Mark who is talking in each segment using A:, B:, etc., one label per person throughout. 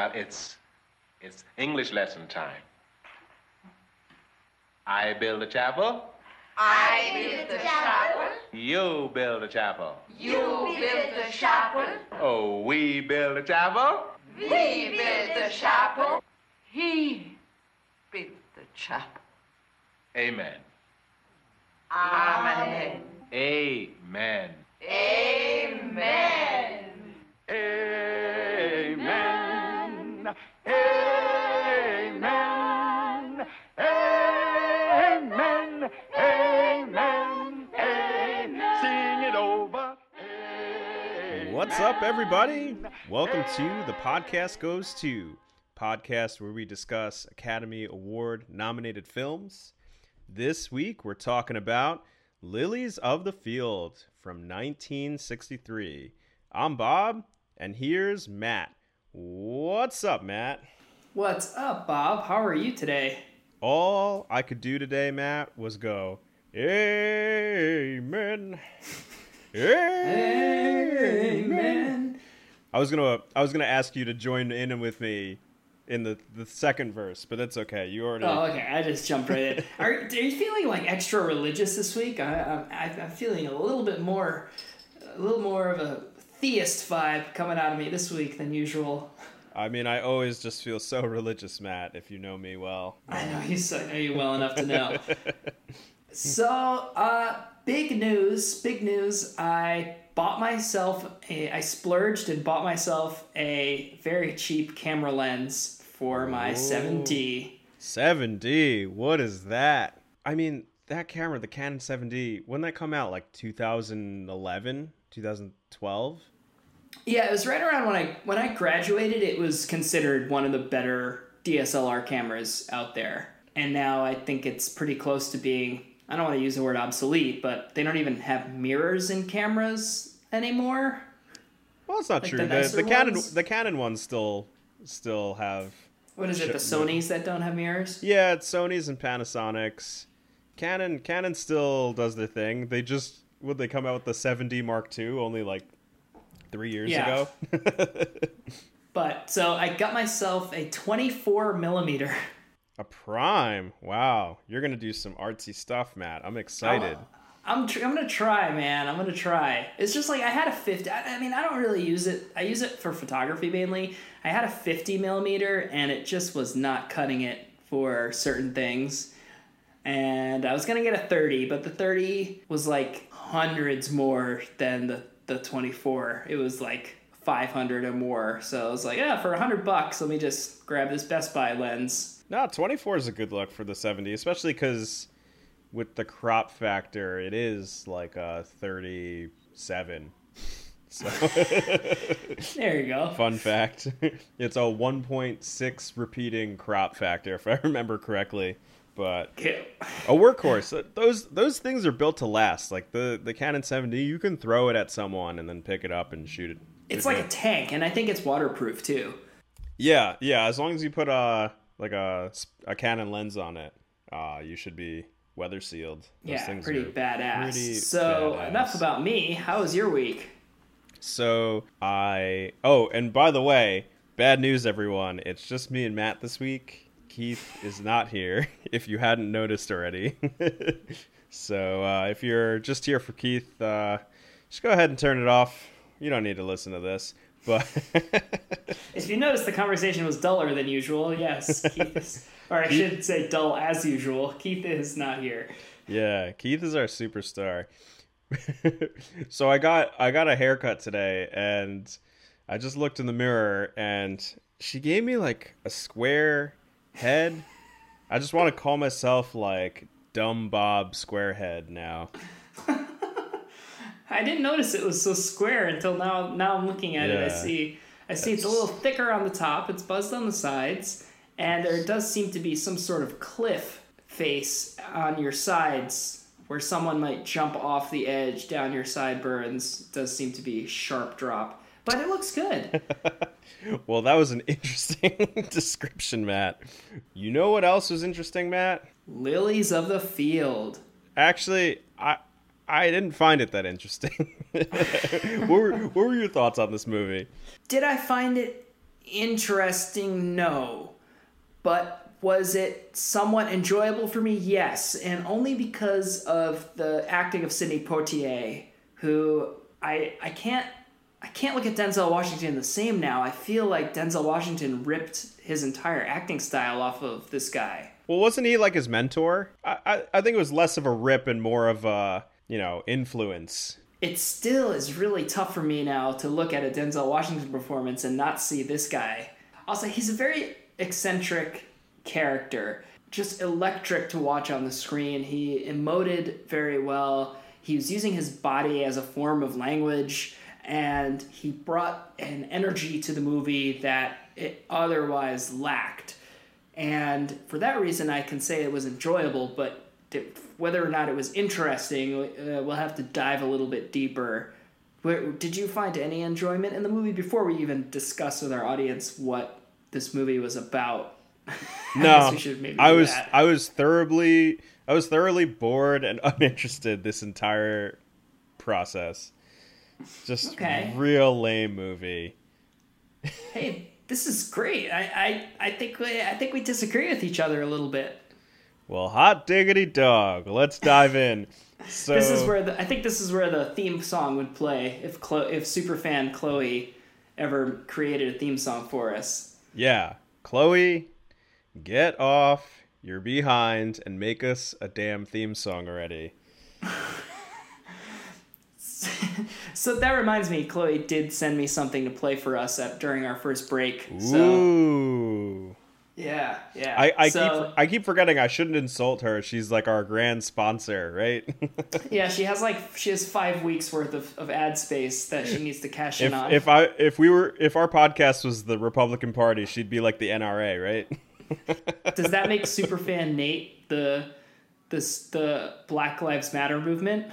A: Well, it's it's English lesson time. I build a chapel.
B: I build a chapel.
A: You build a chapel.
B: You build a chapel.
A: Oh, we build a chapel.
B: We build a chapel. He built the chapel.
A: Amen.
B: Amen.
A: Amen.
B: Amen.
C: Amen.
D: What's up, everybody? Welcome to The Podcast Goes To, podcast where we discuss Academy Award nominated films. This week, we're talking about Lilies of the Field from 1963. I'm Bob, and here's Matt. What's up, Matt?
E: What's up, Bob? How are you today?
D: All I could do today, Matt, was go, Amen. Amen. I was gonna I was gonna ask you to join in with me in the, the second verse, but that's okay. You already
E: Oh, okay. I just jumped right in. Are, are you feeling like extra religious this week? I, I, I'm feeling a little bit more, a little more of a theist vibe coming out of me this week than usual.
D: I mean I always just feel so religious, Matt, if you know me well.
E: I know you. I know you well enough to know. So, uh, big news! Big news! I bought myself a. I splurged and bought myself a very cheap camera lens for my 7D.
D: 7D, what is that? I mean, that camera, the Canon 7D, when that come out like 2011, 2012?
E: Yeah, it was right around when I when I graduated. It was considered one of the better DSLR cameras out there, and now I think it's pretty close to being. I don't want to use the word obsolete, but they don't even have mirrors in cameras anymore.
D: Well, it's not
E: Like
D: true.
E: the
D: The, the Canon
E: ones?
D: the Canon ones still still have
E: What is it? The Sony's that don't have mirrors?
D: Yeah, it's Sony's and Panasonic's. Canon Canon still does their thing. They just would they come out with the 7D Mark II only like 3 years
E: Yeah.
D: ago?
E: But so I got myself a 24 millimeter.
D: A prime. Wow. You're going to do some artsy stuff, Matt. I'm excited.
E: I'm tr- I'm gonna try, man. I'm gonna try. It's just like I had a 50. I, I mean, I don't really use it. I use it for photography mainly. I had a 50 millimeter, and it just was not cutting it for certain things. And I was gonna get a 30, but the 30 was like hundreds more than the the 24. It was like 500 or more. So I was like, yeah, for 100 bucks, let me just grab this Best Buy lens.
D: No, 24 is a good look for the 7D, especially because with the crop factor, it is like a 37. So,
E: There you go.
D: fun fact it's a 1.6 repeating crop factor, if I remember correctly. But a workhorse, uh, those those things are built to last. Like the, the Canon 7D, you can throw it at someone and then pick it up and shoot it.
E: It's like a tank, and I think it's waterproof too.
D: Yeah, yeah. As long as you put a like a a Canon lens on it, uh, you should be weather sealed. Those
E: yeah, pretty badass.
D: pretty
E: so
D: badass.
E: enough about me. How was your week?
D: So I oh, and by the way, bad news, everyone. It's just me and Matt this week. Keith is not here. If you hadn't noticed already. so uh, if you're just here for Keith, uh, just go ahead and turn it off. You don't need to listen to this. But
E: If you notice, the conversation was duller than usual. Yes, Keith is, or I should say, dull as usual. Keith is not here.
D: Yeah, Keith is our superstar. so I got I got a haircut today and I just looked in the mirror and she gave me like a square head. I just want to call myself like dumb Bob Squarehead now.
E: I didn't notice it was so square until now. Now I'm looking at it. I see. I see it's a little thicker on the top. It's buzzed on the sides, and there does seem to be some sort of cliff face on your sides where someone might jump off the edge down your sideburns. It does seem to be sharp drop, but it looks good.
D: Well, that was an interesting description, Matt. You know what else was interesting, Matt?
E: Lilies of the field.
D: Actually, I I didn't find it that interesting. what, were, what were your thoughts on this movie?
E: Did I find it interesting? No. But was it somewhat enjoyable for me? Yes. And only because of the acting of Sidney Poitier, who I I can't I can't look at Denzel Washington the same now. I feel like Denzel Washington ripped his entire acting style off of this guy.
D: Well, wasn't he like his mentor? I, I, I think it was less of a rip and more of a, you know, influence.
E: It still is really tough for me now to look at a Denzel Washington performance and not see this guy. Also, he's a very eccentric character, just electric to watch on the screen. He emoted very well. He was using his body as a form of language, and he brought an energy to the movie that it otherwise lacked. And for that reason, I can say it was enjoyable, but th- whether or not it was interesting, uh, we'll have to dive a little bit deeper. Where, did you find any enjoyment in the movie before we even discuss with our audience what this movie was about?
D: No,
E: guess we should maybe
D: I was
E: that.
D: I was thoroughly I was thoroughly bored and uninterested this entire process. Just
E: Okay.
D: real lame movie.
E: hey, this is great. I, I, I think we, I think we disagree with each other a little bit.
D: Well, hot diggity dog. Let's dive in. So
E: This is where the I think this is where the theme song would play if Chlo- if superfan Chloe ever created a theme song for us.
D: yeah, Chloe, get off your behind and make us a damn theme song already.
E: So that reminds me, Chloe did send me something to play for us at, during our first break. So
D: Ooh.
E: Yeah, yeah.
D: I, I
E: so,
D: keep I keep forgetting I shouldn't insult her. She's like our grand sponsor, right?
E: yeah, she has like she has five weeks worth of, of ad space that she needs to cash in on.
D: if I if we were if our podcast was the Republican Party, she'd be like the NRA, right?
E: Does that make superfan Nate the this the Black Lives Matter movement?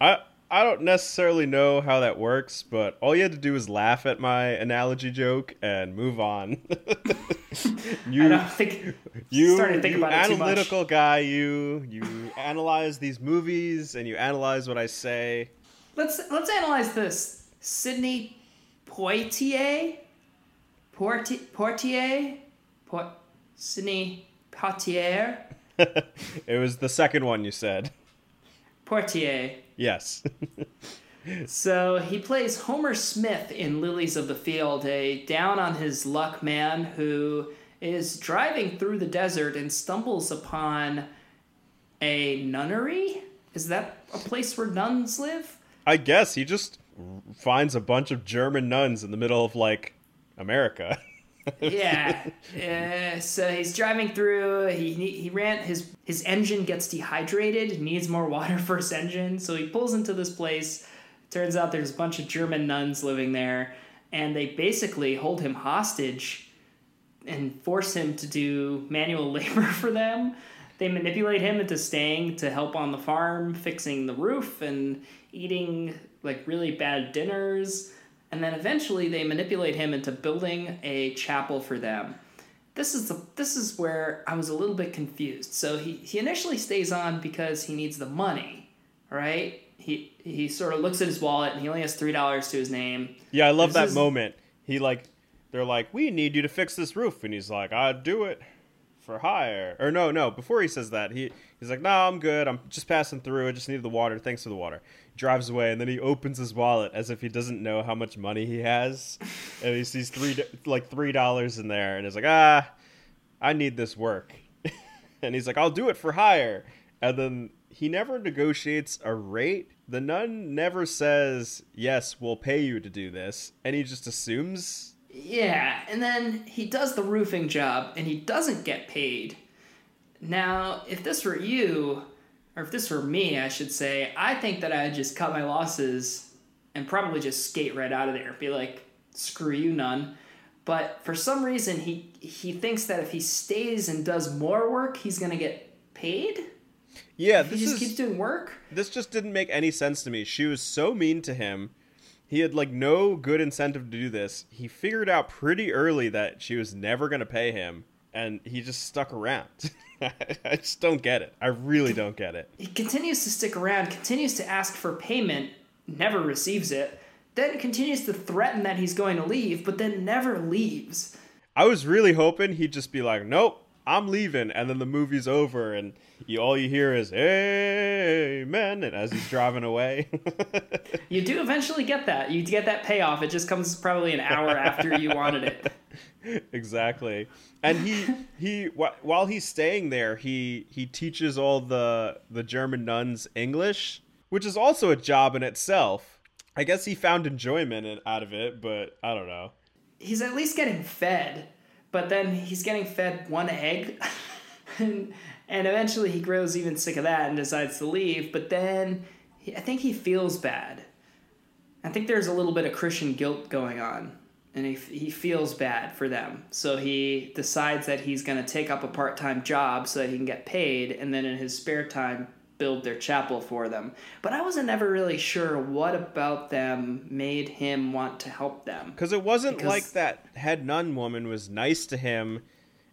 D: I I don't necessarily know how that works, but all you had to do was laugh at my analogy joke and move on. you
E: I don't think
D: you,
E: starting to think
D: you
E: about it too much.
D: analytical guy, you you analyze these movies and you analyze what I say.
E: Let's let's analyze this. Sidney Poitier, Porti, Portier, Port, Sidney Poitier,
D: it was the second one you said.
E: Portier.
D: Yes.
E: So he plays Homer Smith in Lilies of the Field, a down on his luck man who is driving through the desert and stumbles upon a nunnery. Is that a place where nuns live?
D: I guess he just finds a bunch of German nuns in the middle of like America.
E: yeah. Uh, so he's driving through. He he ran his his engine gets dehydrated. Needs more water for his engine. So he pulls into this place. Turns out there's a bunch of German nuns living there, and they basically hold him hostage and force him to do manual labor for them. They manipulate him into staying to help on the farm, fixing the roof and eating like really bad dinners. And then eventually they manipulate him into building a chapel for them. This is the this is where I was a little bit confused. So he, he initially stays on because he needs the money, right? He he sort of looks at his wallet and he only has three dollars to his name.
D: Yeah, I love
E: This
D: that
E: is-
D: moment. He like they're like, "We need you to fix this roof." And he's like, "I'd do it for hire." Or no, no, before he says that, he he's like, "No, I'm good. I'm just passing through. I just needed the water. Thanks for the water." Drives away and then he opens his wallet as if he doesn't know how much money he has. and he sees three like $3 in there and is like, "Ah, I need this work." and he's like, "I'll do it for hire." And then he never negotiates a rate. The nun never says, "Yes, we'll pay you to do this," and he just assumes.
E: Yeah, and then he does the roofing job and he doesn't get paid. Now, if this were you, or if this were me, I should say, I think that I'd just cut my losses and probably just skate right out of there. Be like, screw you, nun. But for some reason, he he thinks that if he stays and does more work, he's gonna get paid.
D: Yeah,
E: He
D: this
E: just
D: is
E: keeps doing work.
D: this just didn't make any sense to me. She was so mean to him. He had like no good incentive to do this. He figured out pretty early that she was never going to pay him and he just stuck around. I just don't get it. I really don't get it.
E: he continues to stick around, continues to ask for payment, never receives it. then continues to threaten that he's going to leave, but then never leaves.
D: I was really hoping he'd just be like, "Nope, I'm leaving," and then the movie's over, and you, all you hear is "Amen," and as he's driving away.
E: You do eventually get that. You get that payoff. It just comes probably an hour after you wanted it.
D: exactly, and he he wh- while he's staying there, he he teaches all the the German nuns English, which is also a job in itself. I guess he found enjoyment out of it, but I don't know.
E: He's at least getting fed, but then he's getting fed one egg. and, and eventually he grows even sick of that and decides to leave, but then he, I think he feels bad. I think there's a little bit of Christian guilt going on, and he, he feels bad for them. So he decides that he's going to take up a part time job so that he can get paid, and then in his spare time, build their chapel for them. But I wasn't ever really sure what about them made him want to help them.
D: Because it wasn't
E: Because-
D: like that head nun woman was nice to him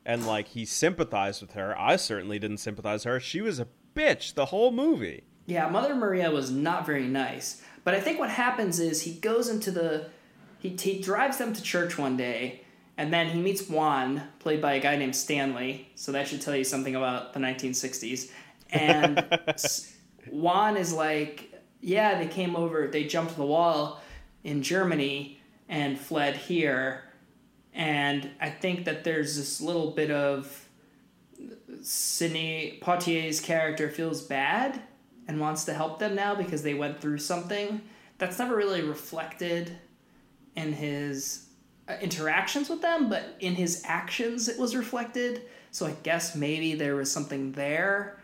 D: and like he sympathized with her. I certainly didn't sympathize her. She was a bitch the whole movie.
E: Yeah, Mother Maria was not very nice. But I think what happens is he goes into the. He, he drives them to church one day, and then he meets Juan, played by a guy named Stanley. So that should tell you something about the 1960s. And Juan is like, yeah, they came over, they jumped the wall in Germany and fled here. And I think that there's this little bit of Sidney Poitier's character feels bad and wants to help them now because they went through something. That's never really reflected in his uh, interactions with them, but in his actions it was reflected. So I guess maybe there was something there.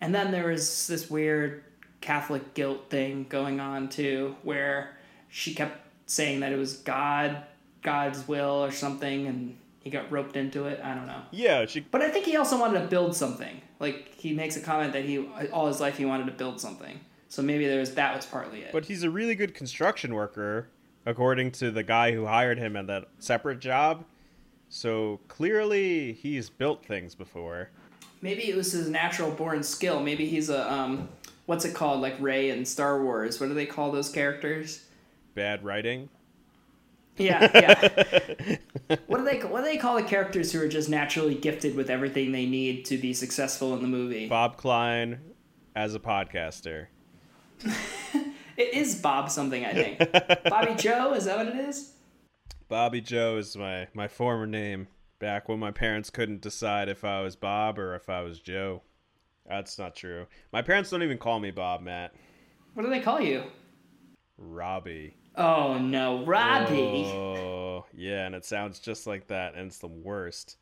E: And then there was this weird Catholic guilt thing going on too, where she kept saying that it was God, God's will or something, and he got roped into it. I don't know.
D: Yeah, she
E: But I think he also wanted to build something. Like he makes a comment that he all his life he wanted to build something. So maybe there was that was partly it.
D: but he's a really good construction worker according to the guy who hired him at that separate job. So clearly he's built things before.
E: maybe it was his natural born skill. Maybe he's a um what's it called like Rey in Star Wars. What do they call those characters?
D: Bad writing.
E: Yeah, yeah. what do they what do they call the characters who are just naturally gifted with everything they need to be successful in the movie?
D: Bob Klein as a podcaster.
E: It is Bob something, I think. Bobby Joe, is that what it is?
D: Bobby Joe is my my former name back when my parents couldn't decide if I was Bob or if I was Joe. That's not true. My parents don't even call me Bob, Matt.
E: What do they call you?
D: Robbie.
E: Oh no, Robbie.
D: Oh, yeah, and it sounds just like that, and it's the worst.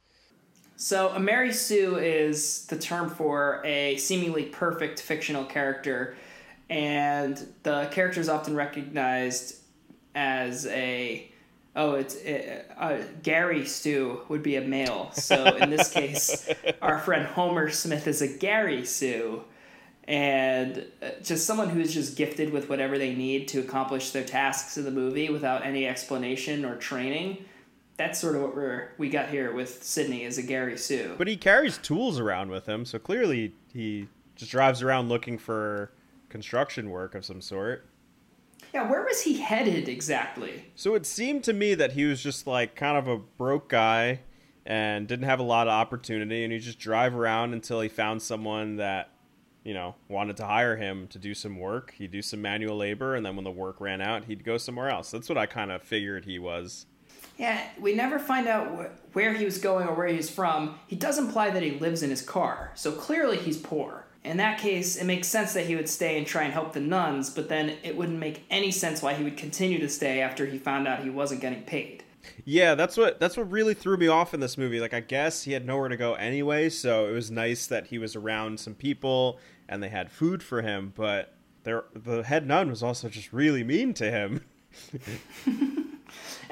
E: So, a Mary Sue is the term for a seemingly perfect fictional character, and the character is often recognized as a oh, it's uh, Gary Sue would be a male. So, in this case, our friend Homer Smith is a Gary Sue, and uh, just someone who's just gifted with whatever they need to accomplish their tasks in the movie without any explanation or training. That's sort of what we're we got here with Sidney as a Gary Sue.
D: But he carries tools around with him, so clearly he just drives around looking for construction work of some sort.
E: Yeah, where was he headed exactly?
D: So it seemed to me that he was just like kind of a broke guy and didn't have a lot of opportunity, and he just drive around until he found someone that you know wanted to hire him to do some work. He'd do some manual labor, and then when the work ran out, he'd go somewhere else. That's what I kind of figured he was.
E: Yeah, we never find out wh- where he was going or where he's from. He does imply that he lives in his car, so clearly he's poor. In that case, it makes sense that he would stay and try and help the nuns, but then it wouldn't make any sense why he would continue to stay after he found out he wasn't getting paid.
D: Yeah, that's what that's what really threw me off in this movie. Like I guess he had nowhere to go anyway, so it was nice that he was around some people and they had food for him, but there the head nun was also just really mean to him.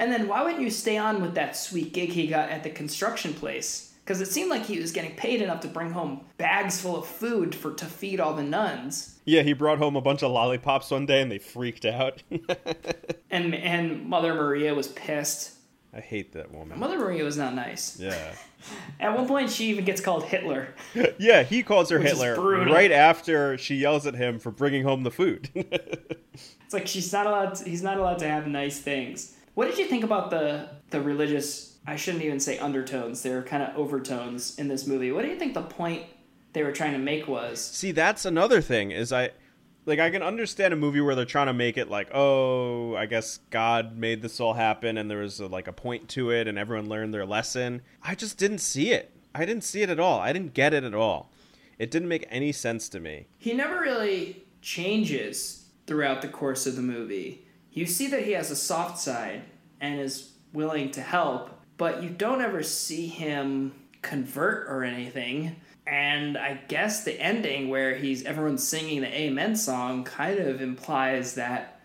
E: And then why wouldn't you stay on with that sweet gig he got at the construction place? Because it seemed like he was getting paid enough to bring home bags full of food for to feed all the nuns.
D: Yeah, he brought home a bunch of lollipops one day and they freaked out.
E: And and Mother Maria was pissed.
D: I hate that woman.
E: Mother Maria was not nice.
D: Yeah.
E: At one point, she even gets called Hitler.
D: Yeah, he calls her Hitler right after she yells at him for bringing home the food.
E: It's like she's not allowed. To, he's not allowed to have nice things. What did you think about the the religious? I shouldn't even say undertones. They're kind of overtones in this movie. What do you think the point they were trying to make was?
D: See, that's another thing. Is I like I can understand a movie where they're trying to make it like, oh, I guess God made this all happen, and there was a, like a point to it, and everyone learned their lesson. I just didn't see it. I didn't see it at all. I didn't get it at all. It didn't make any sense to me.
E: He never really changes throughout the course of the movie. You see that he has a soft side and is willing to help, but you don't ever see him convert or anything. And I guess the ending where he's everyone's singing the Amen song kind of implies that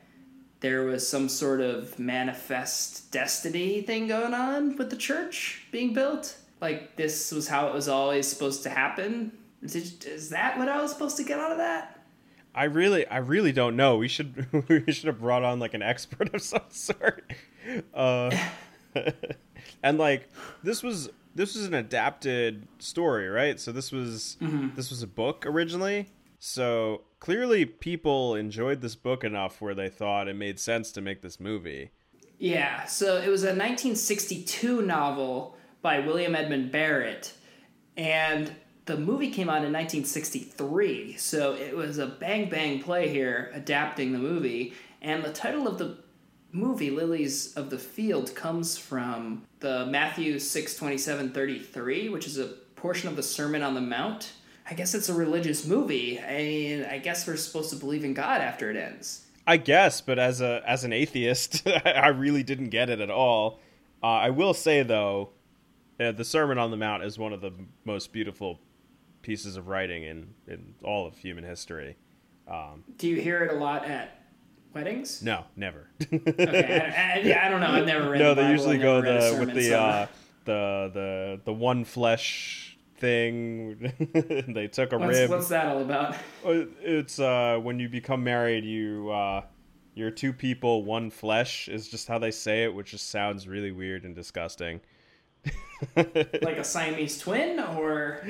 E: there was some sort of manifest destiny thing going on with the church being built. Like this was how it was always supposed to happen. Is, that what I was supposed to get out of that?
D: I really, I really don't know. We should, we should have brought on like an expert of some sort. Uh, and like this was, this was an adapted story, right? So this was, mm-hmm. this was a book originally. So clearly, people enjoyed this book enough where they thought it made sense to make this movie.
E: Yeah, so it was a 1962 novel by William Edmund Barrett, and the movie came out in 1963. So it was a bang bang play here, adapting the movie. And the title of the movie, Lilies of the Field, comes from the Matthew 6 27 33, which is a portion of the Sermon on the Mount. I guess it's a religious movie. I, I guess we're supposed to believe in God after it ends.
D: I guess, but as a as an atheist, I really didn't get it at all. Uh, I will say though, uh, the Sermon on the Mount is one of the most beautiful pieces of writing in in all of human history. Um,
E: Do you hear it a lot at weddings?
D: no, never.
E: Okay, I, I, yeah, I don't know. I've never read.
D: no,
E: the
D: they usually go
E: never read a
D: the
E: sermon,
D: with the
E: so-
D: uh, the the the one flesh thing. they took a
E: what's,
D: rib.
E: what's that all about?
D: Uh, It's uh, when you become married, you uh, you're two people, one flesh is just how they say it, which just sounds really weird and disgusting.
E: Like a Siamese twin, or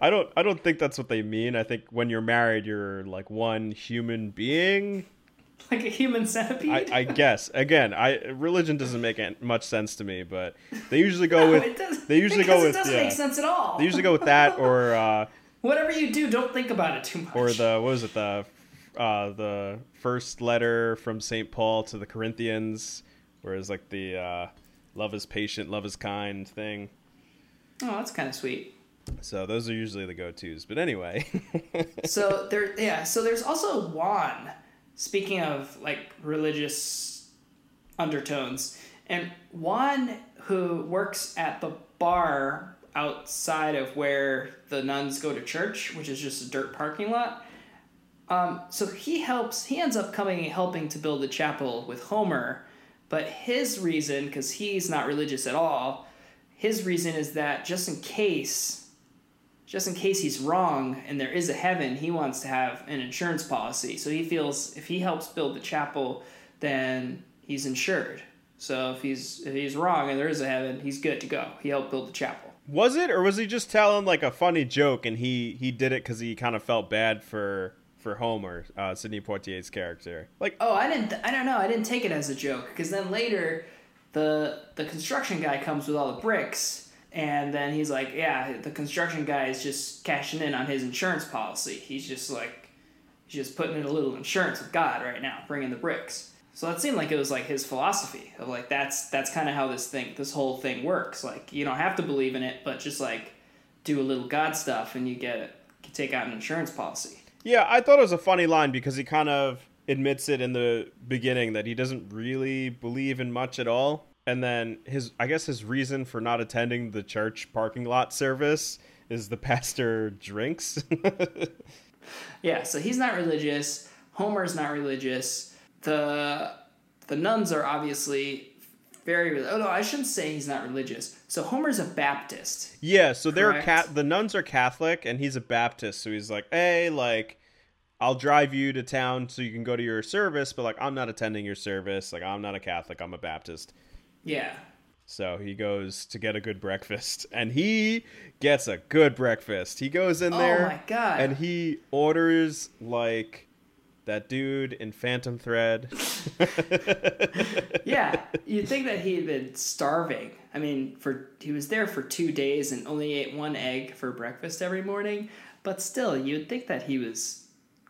D: I don't I don't think that's what they mean. I think when you're married, you're like one human being.
E: like a human centipede?
D: I, I guess again, I religion doesn't make much sense to me, but they usually go
E: No,
D: with they usually go with
E: it doesn't
D: yeah,
E: make sense at all.
D: they usually go with that or uh,
E: Whatever you do, don't think about it too much.
D: or the what was it the uh, the first letter from Saint Paul to the Corinthians, whereas like the uh, love is patient, love is kind thing.
E: oh, that's kind of sweet.
D: So those are usually the go tos. But anyway,
E: So there, yeah. So there's also Juan. Speaking of like religious undertones, and Juan who works at the bar outside of where the nuns go to church, which is just a dirt parking lot. Um, so he helps. He ends up coming and helping to build the chapel with Homer, but his reason, because he's not religious at all, his reason is that just in case just in case he's wrong and there is a heaven, he wants to have an insurance policy. So he feels if he helps build the chapel, then he's insured. So if he's if he's wrong and there is a heaven, he's good to go. He helped build the chapel.
D: was it or was he just telling like a funny joke and he he did it because he kind of felt bad for for Homer, uh, Sidney Poitier's character? Like
E: Oh, I didn't. I don't know. I didn't take it as a joke because then later, the the construction guy comes with all the bricks, and then he's like, "Yeah, the construction guy is just cashing in on his insurance policy. He's just like, he's just putting in a little insurance with God right now, bringing the bricks." So that seemed like it was like his philosophy of like that's that's kind of how this thing, this whole thing works. Like you don't have to believe in it, but just like do a little God stuff, and you get it. You take out an insurance policy.
D: Yeah, I thought it was a funny line because he kind of admits it in the beginning that he doesn't really believe in much at all. And then his I guess his reason for not attending the church parking lot service is the pastor drinks.
E: Yeah, so he's not religious. Homer's not religious. The the nuns are obviously very. Oh no, I shouldn't say he's not religious. So Homer's a Baptist.
D: yeah, so they're cat the nuns are Catholic and he's a Baptist, so he's like, "Hey, like I'll drive you to town so you can go to your service, but like I'm not attending your service. Like I'm not a Catholic, I'm a Baptist."
E: Yeah,
D: So he goes to get a good breakfast, and he gets a good breakfast. He goes in
E: Oh
D: there,
E: my God.
D: and he orders like that dude in Phantom Thread.
E: Yeah, you'd think that he had been starving. I mean, for he was there for two days and only ate one egg for breakfast every morning. But still, you'd think that he was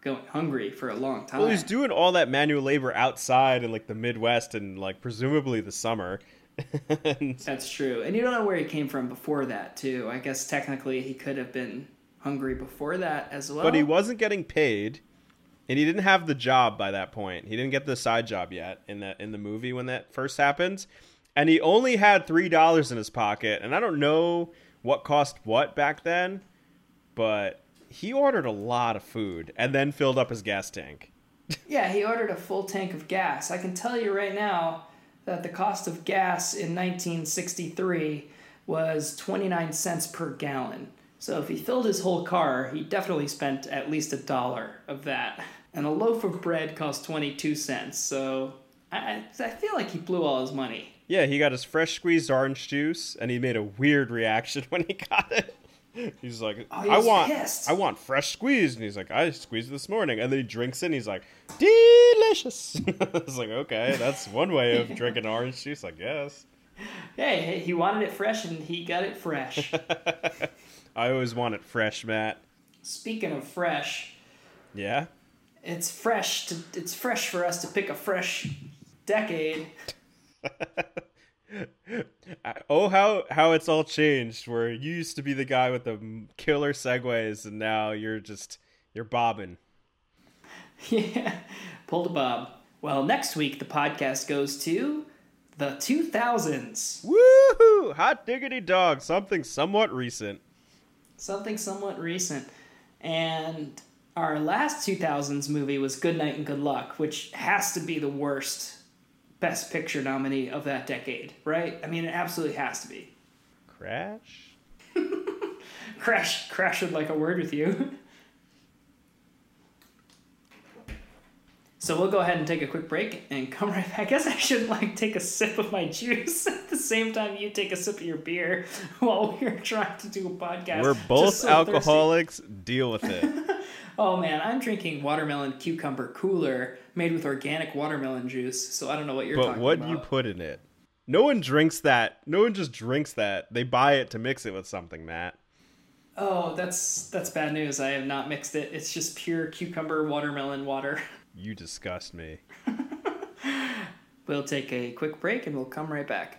E: going hungry for a long time.
D: Well, he's doing all that manual labor outside in like the Midwest and like presumably the summer. and
E: That's true, and you don't know where he came from before that, too. I guess technically he could have been hungry before that as well.
D: but he wasn't getting paid, and he didn't have the job by that point. He didn't get the side job yet in the in the movie when that first happened, and he only had three dollars in his pocket. And I don't know what cost what back then, but he ordered a lot of food and then filled up his gas tank.
E: Yeah, he ordered a full tank of gas. I can tell you right now that the cost of gas in 1963 was 29 cents per gallon. So if he filled his whole car, he definitely spent at least a dollar of that. And a loaf of bread cost 22 cents. So I, I feel like he blew all his money.
D: Yeah, he got his fresh squeezed orange juice, and he made a weird reaction when he got it. He's like,
E: Oh, he
D: "I want,
E: pissed.
D: I want fresh squeezed," and he's like, "I squeezed this morning," and then he drinks it, and he's like, "Delicious." I was like, "Okay, that's one way of drinking orange juice, I guess."
E: Hey, hey, he wanted it fresh and he got it fresh.
D: I always want it fresh, Matt.
E: Speaking of fresh,
D: Yeah,
E: it's fresh to it's fresh for us to pick a fresh decade.
D: Oh how how it's all changed. Where you used to be the guy with the killer segues, and now you're just you're bobbing.
E: Yeah, pulled a bob. Well, next week the podcast goes to the 2000s.
D: Woohoo! Hot diggity dog! Something somewhat recent.
E: Something somewhat recent. And our last 2000s movie was Good Night and Good Luck, which has to be the worst Best Picture nominee of that decade, right? I mean, it absolutely has to be.
D: Crash.
E: Crash, Crash would like a word with you. So we'll go ahead and take a quick break and come right back. I guess I should like take a sip of my juice at the same time you take a sip of your beer while we're trying to do a podcast.
D: We're both
E: so thirsty.
D: alcoholics. Deal with it.
E: Oh man, I'm drinking watermelon cucumber cooler made with organic watermelon juice. So I don't know what you're talking about.
D: but
E: talking
D: what
E: about.
D: you put in it? No one drinks that. No one just drinks that. They buy it to mix it with something, Matt.
E: Oh, that's that's bad news. I have not mixed it. It's just pure cucumber watermelon water.
D: You disgust me.
E: We'll take a quick break and we'll come right back.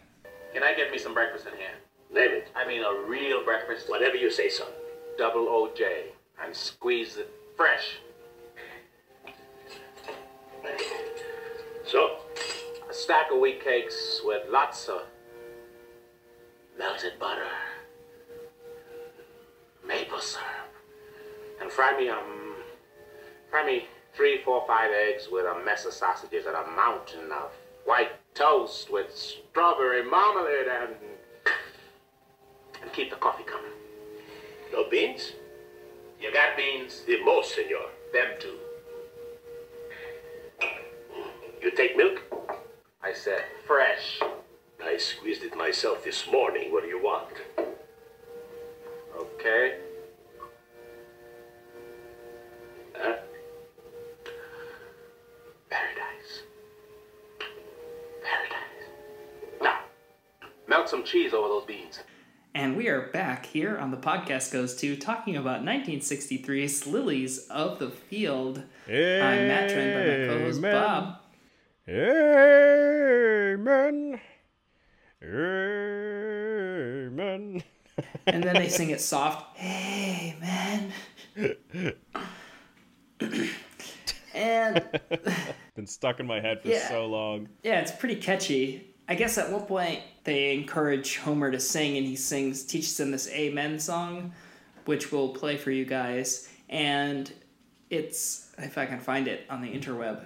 F: Can I get me some breakfast in here?
C: Name it.
F: I mean a real breakfast.
C: Whatever you say, son.
F: Double OJ. And squeeze it fresh.
C: So,
F: A stack of wheat cakes with lots of melted butter. Maple syrup. And fry me um fry me three, four, five eggs with a mess of sausages and a mountain of white toast with strawberry marmalade and and keep the coffee coming.
C: no beans?
F: You got beans?
C: The most, senor.
F: Them too.
C: You take milk?
F: I said fresh.
C: I squeezed it myself this morning. What do you want?
F: Okay.
C: Huh?
F: Paradise. Paradise. Now, melt some cheese over those beans.
E: And we are back here on the podcast goes to talking about 1963's Lilies of the Field. I'm Matt, joined by my co-host
D: Amen.
E: Bob.
D: Amen. Amen.
E: And then they sing it soft. Amen. and
D: Been stuck in my head for
E: Yeah.
D: so long.
E: yeah, it's pretty catchy. I guess at one point they encourage Homer to sing, and he sings, teaches them this Amen song, which we'll play for you guys. And it's, if I can find it on the interweb,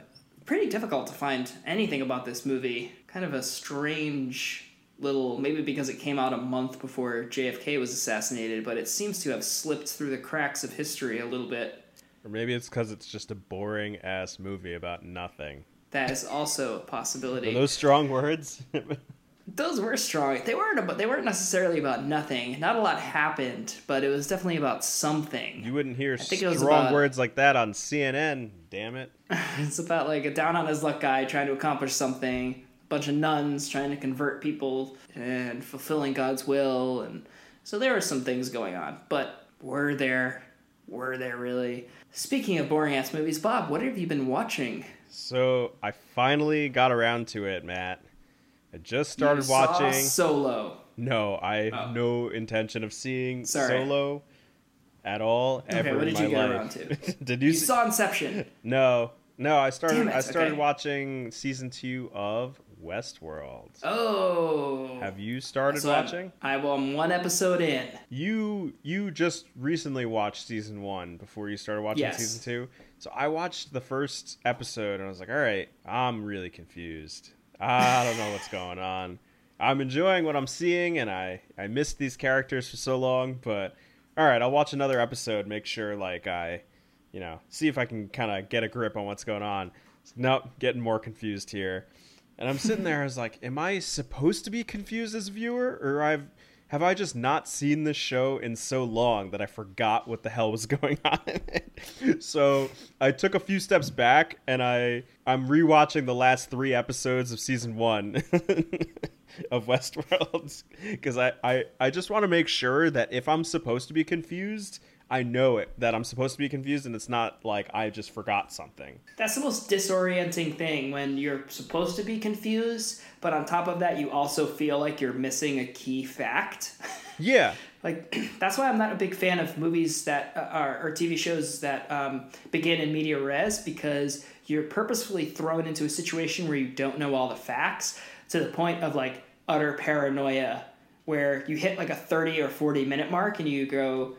E: pretty difficult to find anything about this movie. Kind of a strange little, maybe because it came out a month before JFK was assassinated, but it seems to have slipped through the cracks of history a little bit.
D: Or maybe it's because it's just a boring ass movie about nothing.
E: That is also a
D: Are
E: possibility.
D: those strong words?
E: those were strong. They weren't about, they weren't necessarily about nothing. Not a lot happened, but it was definitely about something.
D: You wouldn't hear
E: think
D: strong
E: about-
D: words like that on CNN. Damn it.
E: It's about like a down on his luck guy trying to accomplish something. A bunch of nuns trying to convert people and fulfilling God's will, and so there were some things going on. But were there? Were there really? Speaking of boring ass movies, Bob, what have you been watching?
D: So I finally got around to it, Matt. I just started
E: You
D: watching.
E: Solo.
D: No, I
E: Oh.
D: have no intention of seeing
E: Sorry.
D: Solo at all ever
E: what
D: in
E: did
D: my
E: you get
D: life.
E: around to?
D: did you?
E: You
D: see-
E: saw Inception.
D: No, no. I started.
E: It,
D: I started
E: okay.
D: watching season two of Westworld.
E: Oh.
D: Have you started
E: So
D: watching?
E: I, well, I'm one episode in.
D: You you just recently watched season one before you started watching
E: Yes.
D: season two. So I watched the first episode and I was like, all right, I'm really confused. I don't know what's going on. I'm enjoying what I'm seeing and I I missed these characters for so long, but all right, I'll watch another episode, make sure like I, you know, see if I can kind of get a grip on what's going on. Nope, getting more confused here. And I'm sitting there, I was like, am I supposed to be confused as a viewer? Or I've have I just not seen this show in so long that I forgot what the hell was going on? So I took a few steps back and I I'm rewatching the last three episodes of season one of Westworld because I, I I just want to make sure that if I'm supposed to be confused, I know it that I'm supposed to be confused and it's not like I just forgot something.
E: That's the most disorienting thing when you're supposed to be confused, but on top of that, you also feel like you're missing a key fact.
D: Yeah.
E: like that's why I'm not a big fan of movies that uh, are or TV shows that um, begin in media res because you're purposefully thrown into a situation where you don't know all the facts to the point of like utter paranoia where you hit like a 30 or 40 minute mark and you go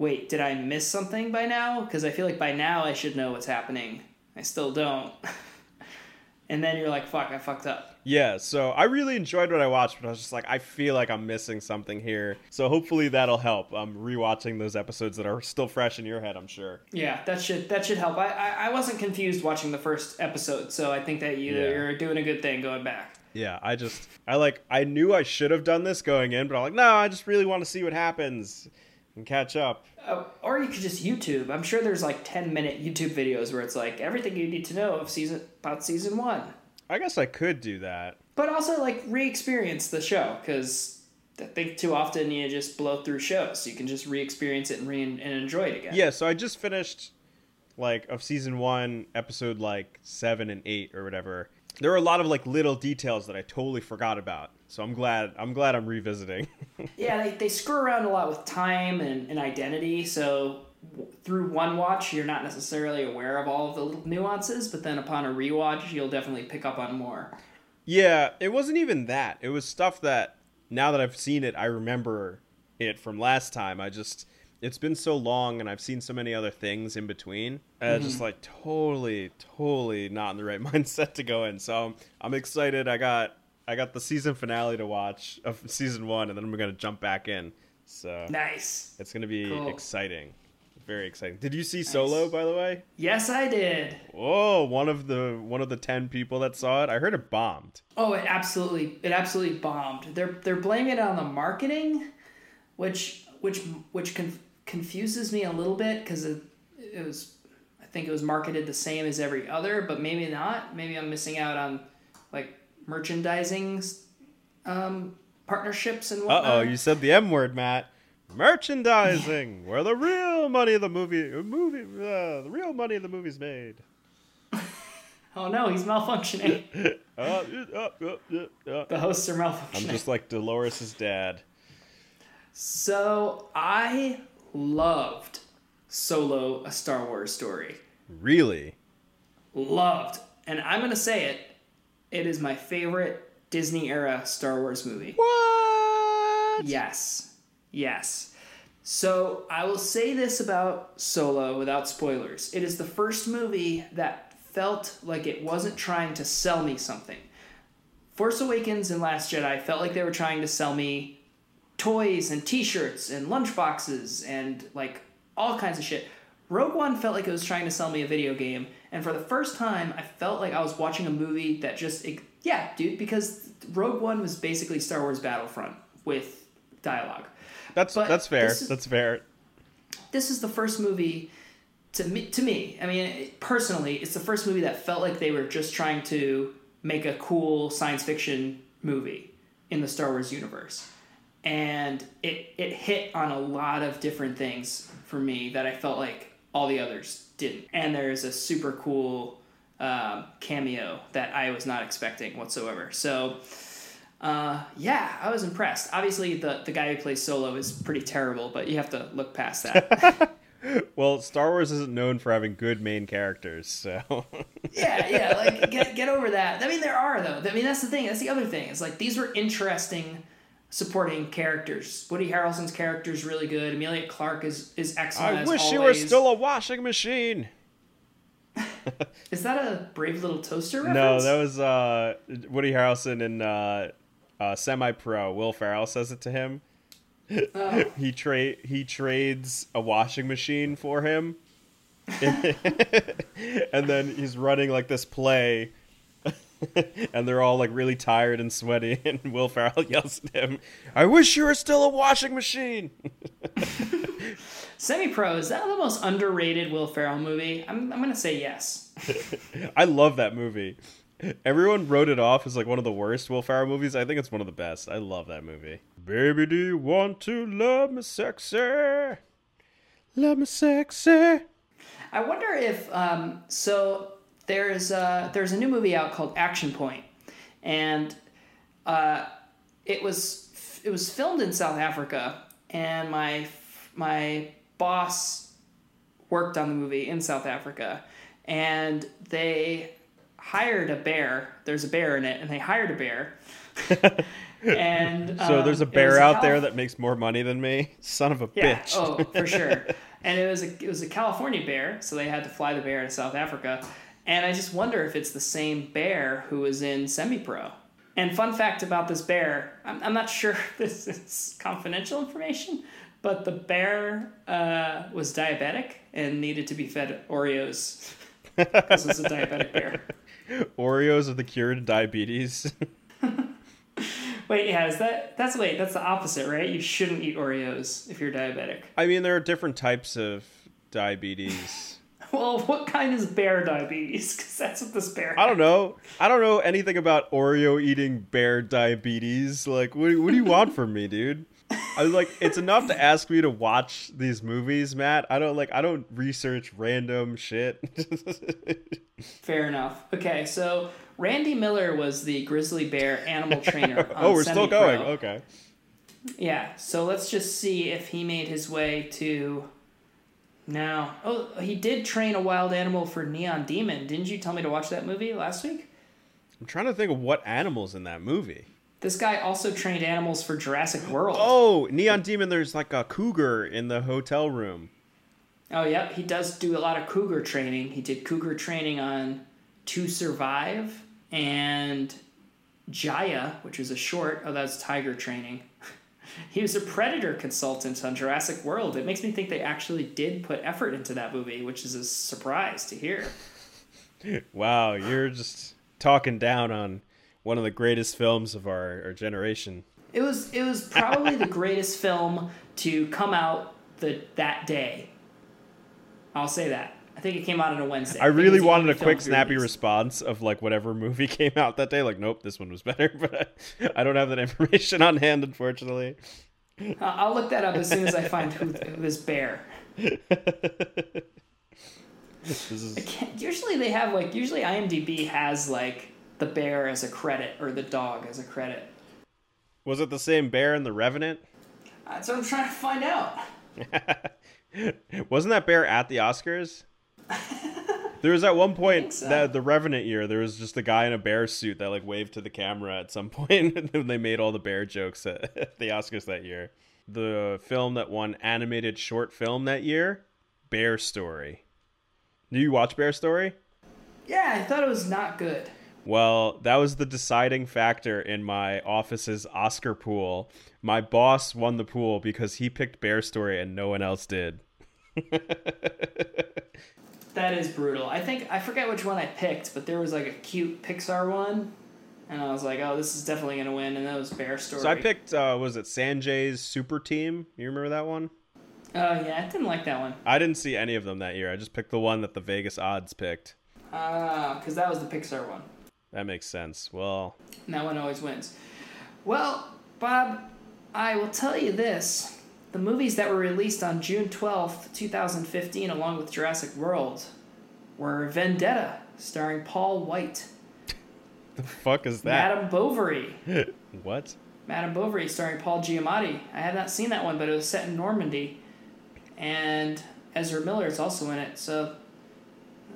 E: wait did i miss something by now because i feel like by now i should know what's happening i still don't and then you're like fuck i fucked up
D: Yeah, so I really enjoyed what I watched, but I was just like, I feel like I'm missing something here. So hopefully that'll help. I'm rewatching those episodes that are still fresh in your head, I'm sure.
E: Yeah, that should that should help. I, I, I wasn't confused watching the first episode, so I think that you
D: Yeah.
E: you're doing a good thing going back.
D: Yeah, I just, I like, I knew I should have done this going in, but I'm like, no, I just really want to see what happens and catch up.
E: Uh, or you could just YouTube. I'm sure there's like 10 minute YouTube videos where it's like everything you need to know of season about season one.
D: I guess I could do that.
E: But also like re-experience the show because I think too often you just blow through shows. You can just re-experience it and re and enjoy it again.
D: Yeah, so I just finished like of season one, episode like seven and eight or whatever. There were a lot of like little details that I totally forgot about. So I'm glad I'm glad I'm revisiting.
E: Yeah, they, they screw around a lot with time and, and identity, so w- through one watch, you're not necessarily aware of all of the little nuances, but then upon a rewatch, you'll definitely pick up on more.
D: yeah, it wasn't even that. It was stuff that now that I've seen it, I remember it from last time. I just it's been so long and I've seen so many other things in between. Uh, just like totally, totally not in the right mindset to go in. So I'm, I'm excited. I got I got the season finale to watch of season one, and then I'm gonna jump back in. So
E: Nice.
D: it's gonna be
E: Cool.
D: exciting, very exciting. Did you see Solo by the way?
E: Yes, I did.
D: Oh, one of the one of the ten people that saw it. I heard it bombed.
E: Oh, it absolutely, it absolutely bombed. They're they're blaming it on the marketing, which which which con- confuses me a little bit because it, it was, I think it was marketed the same as every other, but maybe not. Maybe I'm missing out on like merchandising um, partnerships and
D: Uh
E: whatnot.
D: oh, you said the M word, Matt. Merchandising, where the real money of the movie, movie, uh, the real money of the movie's made.
E: Oh no, he's malfunctioning.
D: Uh, uh, uh, uh, uh.
E: the hosts are malfunctioning.
D: I'm just like Dolores' dad.
E: So I loved Solo: A Star Wars Story.
D: Really?
E: Loved, and I'm gonna say it. It is my favorite Disney era Star Wars movie.
D: What?
E: Yes, yes. So I will say this about Solo without spoilers. It is the first movie that felt like it wasn't trying to sell me something. Force Awakens and Last Jedi felt like they were trying to sell me toys and t-shirts and lunchboxes and like all kinds of shit. Rogue One felt like it was trying to sell me a video game, and for the first time, I felt like I was watching a movie that just Yeah, dude, because Rogue One was basically Star Wars Battlefront with dialogue.
D: That's
E: But
D: that's fair.
E: is-
D: That's fair.
E: This is the first movie to me. To me, I mean, personally, it's the first movie that felt like they were just trying to make a cool science fiction movie in the Star Wars universe, and it it hit on a lot of different things for me that I felt like all the others didn't. And there's a super cool um, cameo that I was not expecting whatsoever. So. Uh, yeah, I was impressed. Obviously, the, the guy who plays Solo is pretty terrible, but you have to look past that.
D: Well, Star Wars isn't known for having good main characters, so
E: yeah, yeah, like get get over that. I mean, there are though. I mean, that's the thing. That's the other thing. It's like these were interesting supporting characters. Woody Harrelson's character is really good. Emilia Clarke is is excellent.
D: I wish you were still a washing machine.
E: Is that a Brave Little Toaster reference?
D: No, that was uh, Woody Harrelson in uh, uh, Semi Pro. Will Ferrell says it to him.
E: Oh.
D: he trade he trades a washing machine for him, and then he's running like this play, and they're all like really tired and sweaty, and Will Ferrell yells at him, "I wish you were still a washing machine."
E: Semi Pro is that the most underrated Will Ferrell movie? I'm I'm gonna say yes.
D: I love that movie. Everyone wrote it off as like one of the worst Will Ferrell movies. I think it's one of the best. I love that movie. Baby, do you want to love me sexy? Love me sexy.
E: I wonder if um, so. There's uh, there's a new movie out called Action Point, and uh, it was it was filmed in South Africa, and my my boss worked on the movie in South Africa, and they hired a bear. There's a bear in it, and they hired a bear. and
D: So
E: um,
D: there's a bear
E: was
D: out
E: Calif-
D: there that makes more money than me. Son of a
E: yeah.
D: bitch.
E: Oh, for sure. And it was a it was a California bear, so they had to fly the bear to South Africa. And I just wonder if it's the same bear who was in Semi Pro. And fun fact about this bear, I'm, I'm not sure if this is confidential information, but the bear uh, was diabetic and needed to be fed Oreos because it's a diabetic bear.
D: Oreos are the cure to diabetes.
E: Wait, yeah, is that that's wait, that's the opposite, right? You shouldn't eat Oreos if you're diabetic.
D: I mean, there are different types of diabetes.
E: Well, what kind is bear diabetes? Because that's what this bear.
D: I don't know. I don't know anything about Oreo eating bear diabetes. Like, what, what do you want from me, dude? I was like, it's enough to ask me to watch these movies, Matt. I don't like. I don't research random shit.
E: Fair enough. Okay, so Randy Miller was the grizzly bear animal trainer.
D: Oh, we're still
E: Semi-Pro.
D: going. Okay.
E: Yeah, so let's just see if he made his way to. No. Oh, he did train a wild animal for Neon Demon. Didn't you tell me to watch that movie last week?
D: I'm trying to think of what animals in that movie.
E: This guy also trained animals for Jurassic World.
D: Oh, Neon Demon. There's like a cougar in the hotel room.
E: Oh, yep. He does do a lot of cougar training. He did cougar training on To Survive and Jaya, which was a short. Oh, that's tiger training. He was a predator consultant on Jurassic World. It makes me think they actually did put effort into that movie, which is a surprise to hear.
D: Wow, you're just talking down on one of the greatest films of our, our generation.
E: It was it was probably the greatest film to come out the that day. I'll say that. I think it came out on a Wednesday.
D: I
E: it
D: really wanted a quick,
E: film to be
D: snappy
E: released.
D: response of like whatever movie came out that day. Like, nope, this one was better, but I don't have that information on hand, unfortunately.
E: Uh, I'll look that up as soon as I find who, who this bear.
D: This is
E: Usually they have like usually IMDb has like the bear as a credit or the dog as a credit.
D: was it the same bear in The Revenant?
E: That's what I'm trying to find out.
D: Wasn't that bear at the Oscars? There was at one point
E: so.
D: that the Revenant year, there was just a guy in a bear suit that like waved to the camera at some point, and then they made all the bear jokes at, at the Oscars that year. The film that won animated short film that year, Bear Story. Do you watch Bear Story?
E: Yeah, I thought it was not good.
D: Well, that was the deciding factor in my office's Oscar pool. My boss won the pool because he picked Bear Story and no one else did.
E: That is brutal. I think I forget which one I picked, but there was like a cute Pixar one, and I was like, oh, this is definitely gonna win. And that was Bear Story.
D: So I picked, uh, was it Sanjay's Super Team? You remember that one?
E: Oh yeah, I didn't like that one.
D: I didn't see any of them that year. I just picked the one that the Vegas odds picked.
E: Ah, because that was the Pixar one.
D: That makes sense. Well,
E: And that one always wins. Well, Bob, I will tell you this. The movies that were released on June 12th, 2015, along with Jurassic World, were Vendetta, starring Paul Wight,
D: the fuck is that?
E: Madame Bovary,
D: what?
E: Madame Bovary, starring Paul Giamatti. I have not seen that one, but it was set in Normandy, and Ezra Miller is also in it. So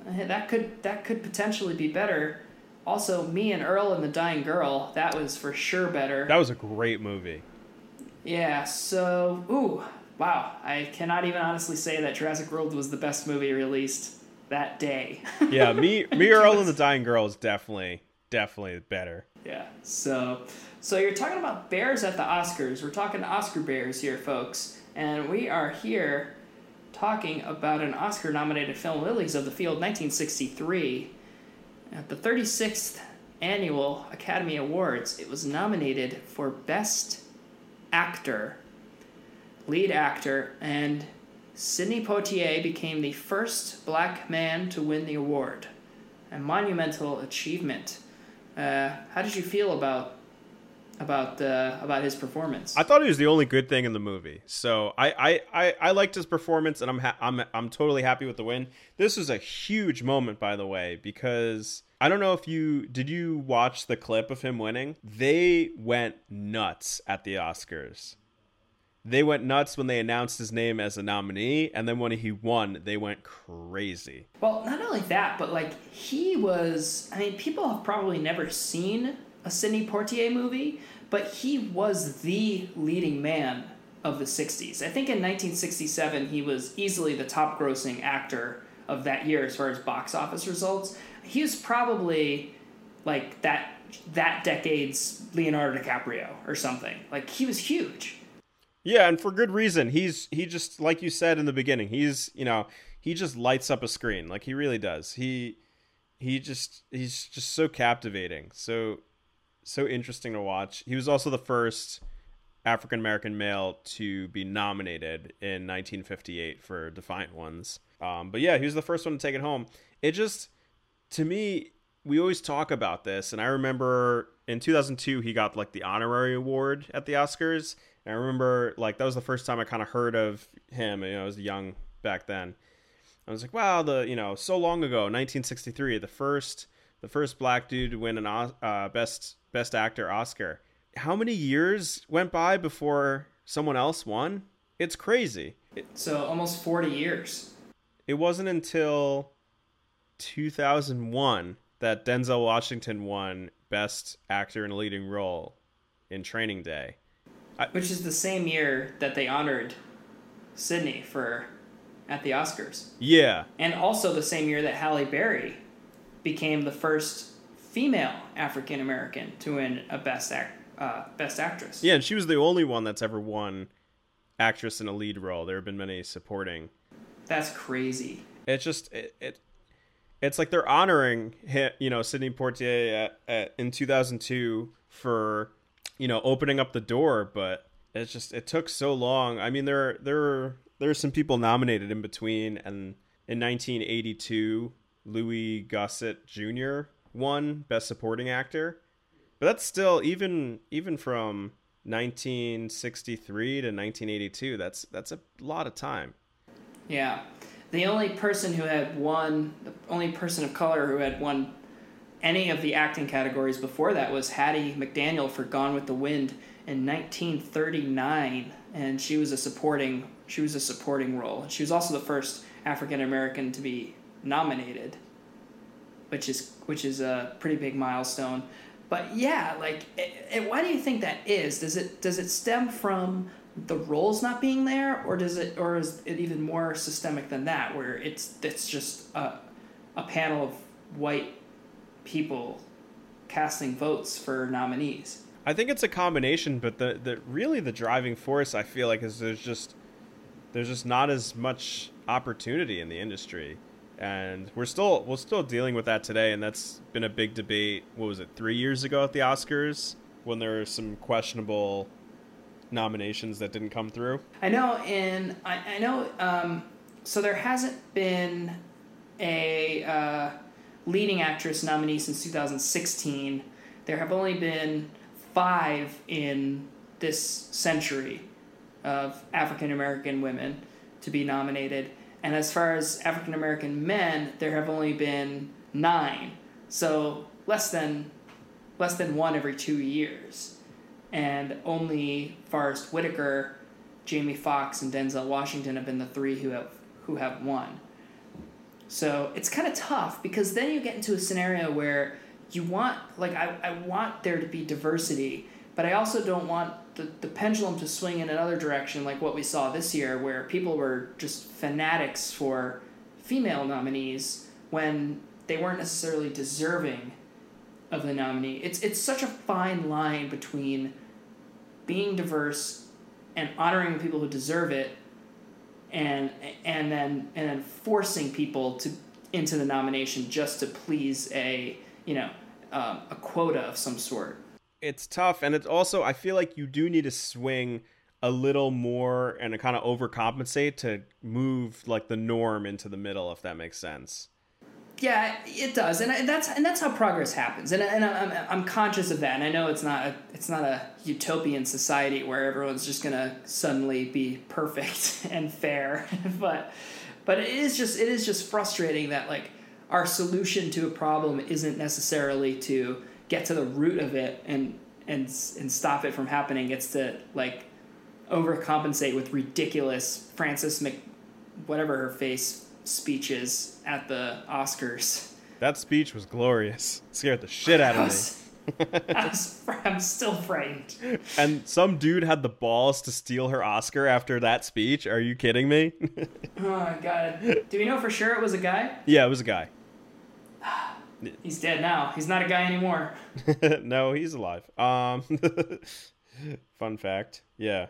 E: uh, that could that could potentially be better. Also, Me and Earl and the Dying Girl. That was for sure better.
D: That was a great movie.
E: Yeah, so, ooh, wow. I cannot even honestly say that Jurassic World was the best movie released that day.
D: Yeah, me, me, Earl, and the Dying Girl is definitely, definitely better.
E: yeah, so, so you're talking about bears at the Oscars. We're talking Oscar bears here, folks. And we are here talking about an Oscar nominated film, Lilies of the Field, 1963. At the 36th Annual Academy Awards, it was nominated for Best Actor, Lead Actor, and Sidney Poitier became the first black man to win the award. A monumental achievement. Uh, how did you feel about about uh, about his performance?
D: I thought he was the only good thing in the movie, so I, I, I, I liked his performance, and I'm, ha- I'm, I'm totally happy with the win. This was a huge moment, by the way, because I don't know if you did you watch the clip of him winning. They went nuts at the Oscars. They went nuts when they announced his name as a nominee, and then when he won, they went crazy.
E: Well, not only that, but like he was. I mean, people have probably never seen a Sidney Poitier movie, but he was the leading man of the 60s. I think in 1967, he was easily the top grossing actor of that year as far as box office results. He was probably like that that decade's Leonardo DiCaprio or something. Like he was huge.
D: Yeah, and for good reason. He's he just like you said in the beginning. He's you know he just lights up a screen like he really does. He he just he's just so captivating, so so interesting to watch. He was also the first African American male to be nominated in 1958 for Defiant Ones. Um, but yeah, he was the first one to take it home. It just to me we always talk about this and i remember in 2002 he got like the honorary award at the oscars and i remember like that was the first time i kind of heard of him you know i was young back then i was like wow the you know so long ago 1963 the first the first black dude to win an uh, best best actor oscar how many years went by before someone else won it's crazy
E: So almost 40 years.
D: it wasn't until 2001 that Denzel Washington won Best Actor in a Leading Role in Training Day.
E: Which is the same year that they honored Sidney for at the Oscars.
D: Yeah,
E: And also the same year that Halle Berry became the first female African American to win a best act uh, best actress.
D: yeah, and she was the only one that's ever won actress in a lead role. There have been many supporting.
E: That's crazy.
D: It's just it, it it's like they're honoring you know, Sidney Poitier at, at, in 2002 for you know opening up the door, but it's just it took so long. I mean, there there were there were some people nominated in between, and in 1982, Louis Gossett Jr. won Best Supporting Actor, but that's still even even from 1963 to 1982. That's that's a lot of time.
E: Yeah. The only person who had won, the only person of color who had won any of the acting categories before that was Hattie McDaniel for Gone with the Wind in 1939, and she was a supporting she was a supporting role. She was also the first African American to be nominated, which is which is a pretty big milestone. But yeah, like, why do you think that is? Does it does it stem from the roles not being there, or does it, or is it even more systemic than that, where it's it's just a, a panel of white people casting votes for nominees?
D: I think it's a combination, but the, the really the driving force I feel like is there's just there's just not as much opportunity in the industry. And we're still we're still dealing with that today, and that's been a big debate. What was it, three years ago at the Oscars when there were some questionable nominations that didn't come through?
E: I know in I, I know um, so there hasn't been a uh, leading actress nominee since 2016. There have only been five in this century of African American women to be nominated. And as far as African American men, there have only been nine. So less than less than one every two years. And only Forest Whitaker, Jamie Foxx, and Denzel Washington have been the three who have who have won. So it's kind of tough because then you get into a scenario where you want like I, I want there to be diversity, but I also don't want the, the pendulum to swing in another direction like what we saw this year where people were just fanatics for female nominees when they weren't necessarily deserving of the nominee. It's it's such a fine line between being diverse and honoring the people who deserve it and and then and then forcing people to into the nomination just to please a you know um, a quota of some sort.
D: It's tough, and it's also I feel like you do need to swing a little more and to kind of overcompensate to move like the norm into the middle, if that makes sense.
E: Yeah, it does, and I, that's and that's how progress happens, and and I'm, I'm conscious of that, and I know it's not a it's not a utopian society where everyone's just gonna suddenly be perfect and fair, but but it is just it is just frustrating that like our solution to a problem isn't necessarily to get to the root of it and and and stop it from happening. It's to like overcompensate with ridiculous Frances Mc whatever her face speeches at the Oscars.
D: That speech was glorious. Scared the shit out of me.
E: I was, I'm still frightened.
D: And some dude had the balls to steal her Oscar after that speech. Are you kidding me?
E: Oh my god. Do we know for sure it was a guy?
D: yeah, it was a guy.
E: He's dead now. He's not a guy anymore.
D: no, he's alive. Um, fun fact. Yeah.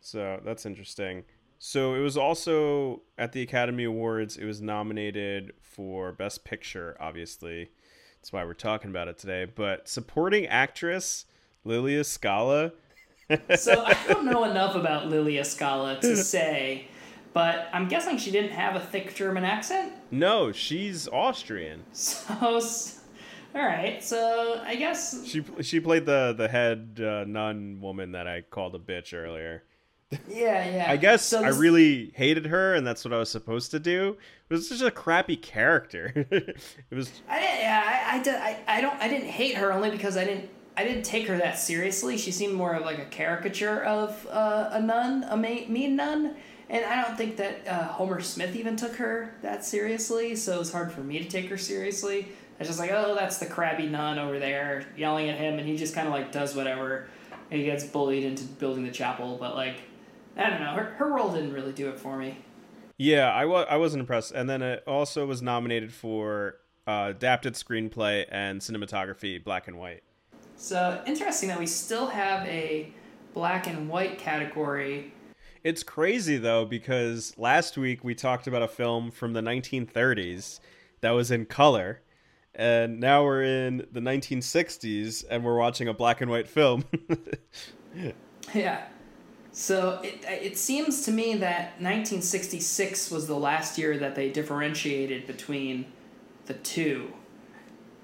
D: So that's interesting. So it was also at the Academy Awards. It was nominated for Best Picture. Obviously, that's why we're talking about it today. But supporting actress Lilia Skala.
E: So I don't know enough about Lilia Skala to say, but I'm guessing she didn't have a thick German accent.
D: No, she's Austrian.
E: So, all right. So I guess
D: She she played the the head uh, nun woman that I called a bitch earlier.
E: yeah, yeah.
D: I guess
E: So
D: I really hated her, and that's what I was supposed to do. It was such a crappy character. it was
E: I didn't, yeah, I, I, did, I, I don't I didn't hate her only because I didn't I didn't take her that seriously. She seemed more of like a caricature of uh, a nun, a ma- mean nun, and I don't think that uh, Homer Smith even took her that seriously. So it was hard for me to take her seriously. I was just like, oh, that's the crabby nun over there yelling at him, and he just kind of like does whatever. And he gets bullied into building the chapel, but like, I don't know, her, her role didn't really do it for me.
D: yeah, I was I wasn't impressed. And then it also was nominated for uh, adapted screenplay and cinematography, black and white.
E: So interesting that we still have a black and white category
D: It's crazy though because last week we talked about a film from the 1930s that was in color. And now we're in the 1960s and we're watching a black and white film.
E: Yeah. So it, it seems to me that 1966 was the last year that they differentiated between the two.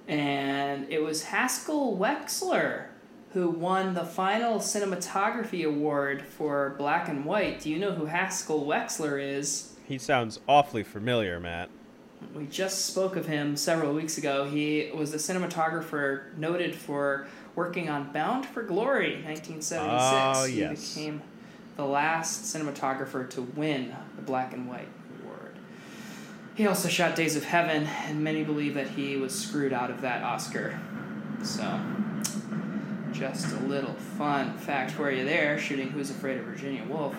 E: And it was Haskell Wexler who won the final cinematography award for black and white. Do you know who Haskell Wexler is?
D: he sounds awfully familiar, Matt.
E: We just spoke of him several weeks ago. He was a cinematographer noted for working on Bound for Glory, 1976.
D: Oh, ah,
E: He
D: yes.
E: became the last cinematographer to win the Black and White Award. He also shot Days of Heaven, and many believe that he was screwed out of that Oscar. So, just a little fun fact for you there, shooting Who's Afraid of Virginia Woolf.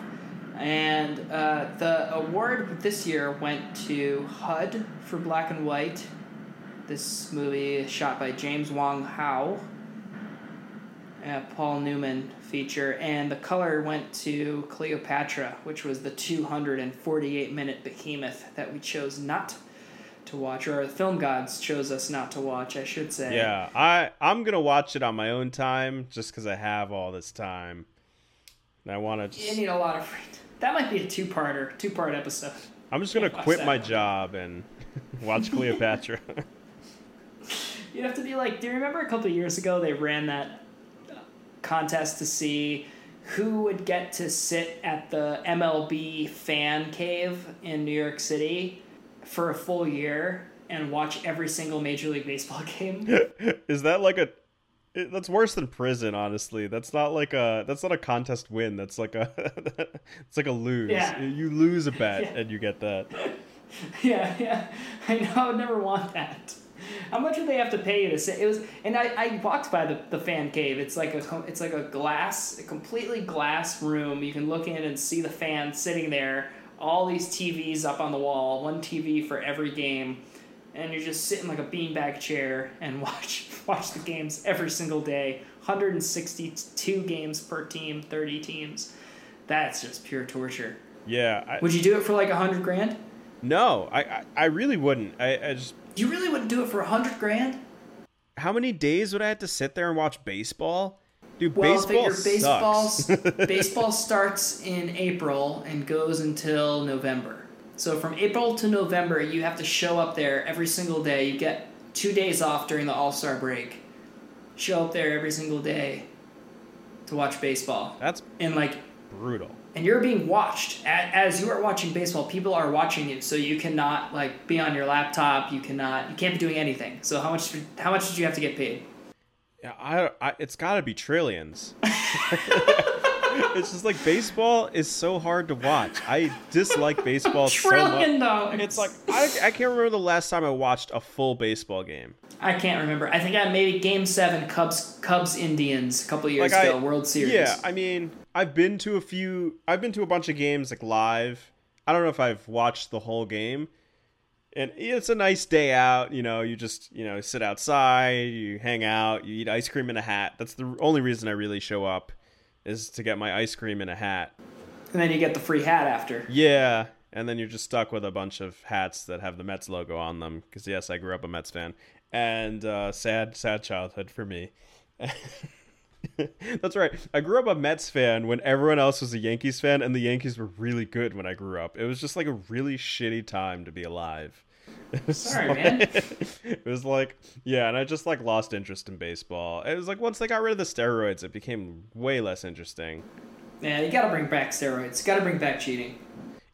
E: And uh, the award this year went to HUD for Black and White. This movie is shot by James Wong Howe, a Paul Newman feature, and the color went to Cleopatra, which was the 248 minute behemoth that we chose not to watch, or the film gods chose us not to watch, I should say.
D: Yeah, I I'm gonna watch it on my own time just because I have all this time. And I want to
E: You need a lot of free. That might be a two-parter, two-part episode.
D: I'm just gonna quit my job and watch Cleopatra.
E: You have to be like, do you remember a couple years ago they ran that contest to see who would get to sit at the MLB fan cave in New York City for a full year and watch every single Major League Baseball game?
D: Is that like a? it- That's worse than prison, honestly. That's not like a. That's not a contest win. That's like a. it's like a lose.
E: Yeah.
D: You lose a bet
E: Yeah.
D: and you get that.
E: yeah, yeah. I know. I would never want that. How much would they have to pay you to sit? It was, and I, I walked by the, the fan cave. It's like a it's like a glass, a completely glass room. You can look in and see the fans sitting there. All these TVs up on the wall, one TV for every game, and you're just sitting like a beanbag chair and watch watch the games every single day. 162 games per team, 30 teams. That's just pure torture.
D: Yeah. I,
E: Would you do it for like a hundred grand?
D: no, I, I I really wouldn't. I, I just.
E: You really wouldn't do it for a hundred grand?
D: How many days would I have to sit there and watch baseball? Dude,
E: Well,
D: baseball
E: baseball baseball starts in April and goes until November. So from April to November, you have to show up there every single day. You get two days off during the All Star break. Show up there every single day to watch baseball,
D: That's
E: and like,
D: brutal.
E: and you're being watched as you are watching baseball. People are watching you, so you cannot like be on your laptop. You cannot. You can't be doing anything. So how much? How much did you have to get paid?
D: Yeah, I, I it's got to be trillions. it's just like baseball is so hard to watch. I dislike baseball so much.
E: dollars.
D: It's like I, I can't remember the last time I watched a full baseball game.
E: I can't remember. I think I maybe Game Seven Cubs Cubs Indians a couple years
D: Like I,
E: ago World Series.
D: Yeah, I mean, I've been to a few. I've been to a bunch of games like live. I don't know if I've watched the whole game. And it's a nice day out, you know. You just, you know, sit outside, you hang out, you eat ice cream in a hat. That's the only reason I really show up, is to get my ice cream in a hat.
E: and then you get the free hat after.
D: Yeah, and then you're just stuck with a bunch of hats that have the Mets logo on them. Because yes, I grew up a Mets fan, and uh, sad, sad childhood for me. That's right. I grew up a Mets fan when everyone else was a Yankees fan, and the Yankees were really good when I grew up. It was just like a really shitty time to be alive. It was
E: Sorry,
D: like-
E: man.
D: it was like, yeah, and I just like lost interest in baseball. It was like once they got rid of the steroids, it became way less interesting.
E: Yeah, you gotta bring back steroids. Gotta bring back cheating.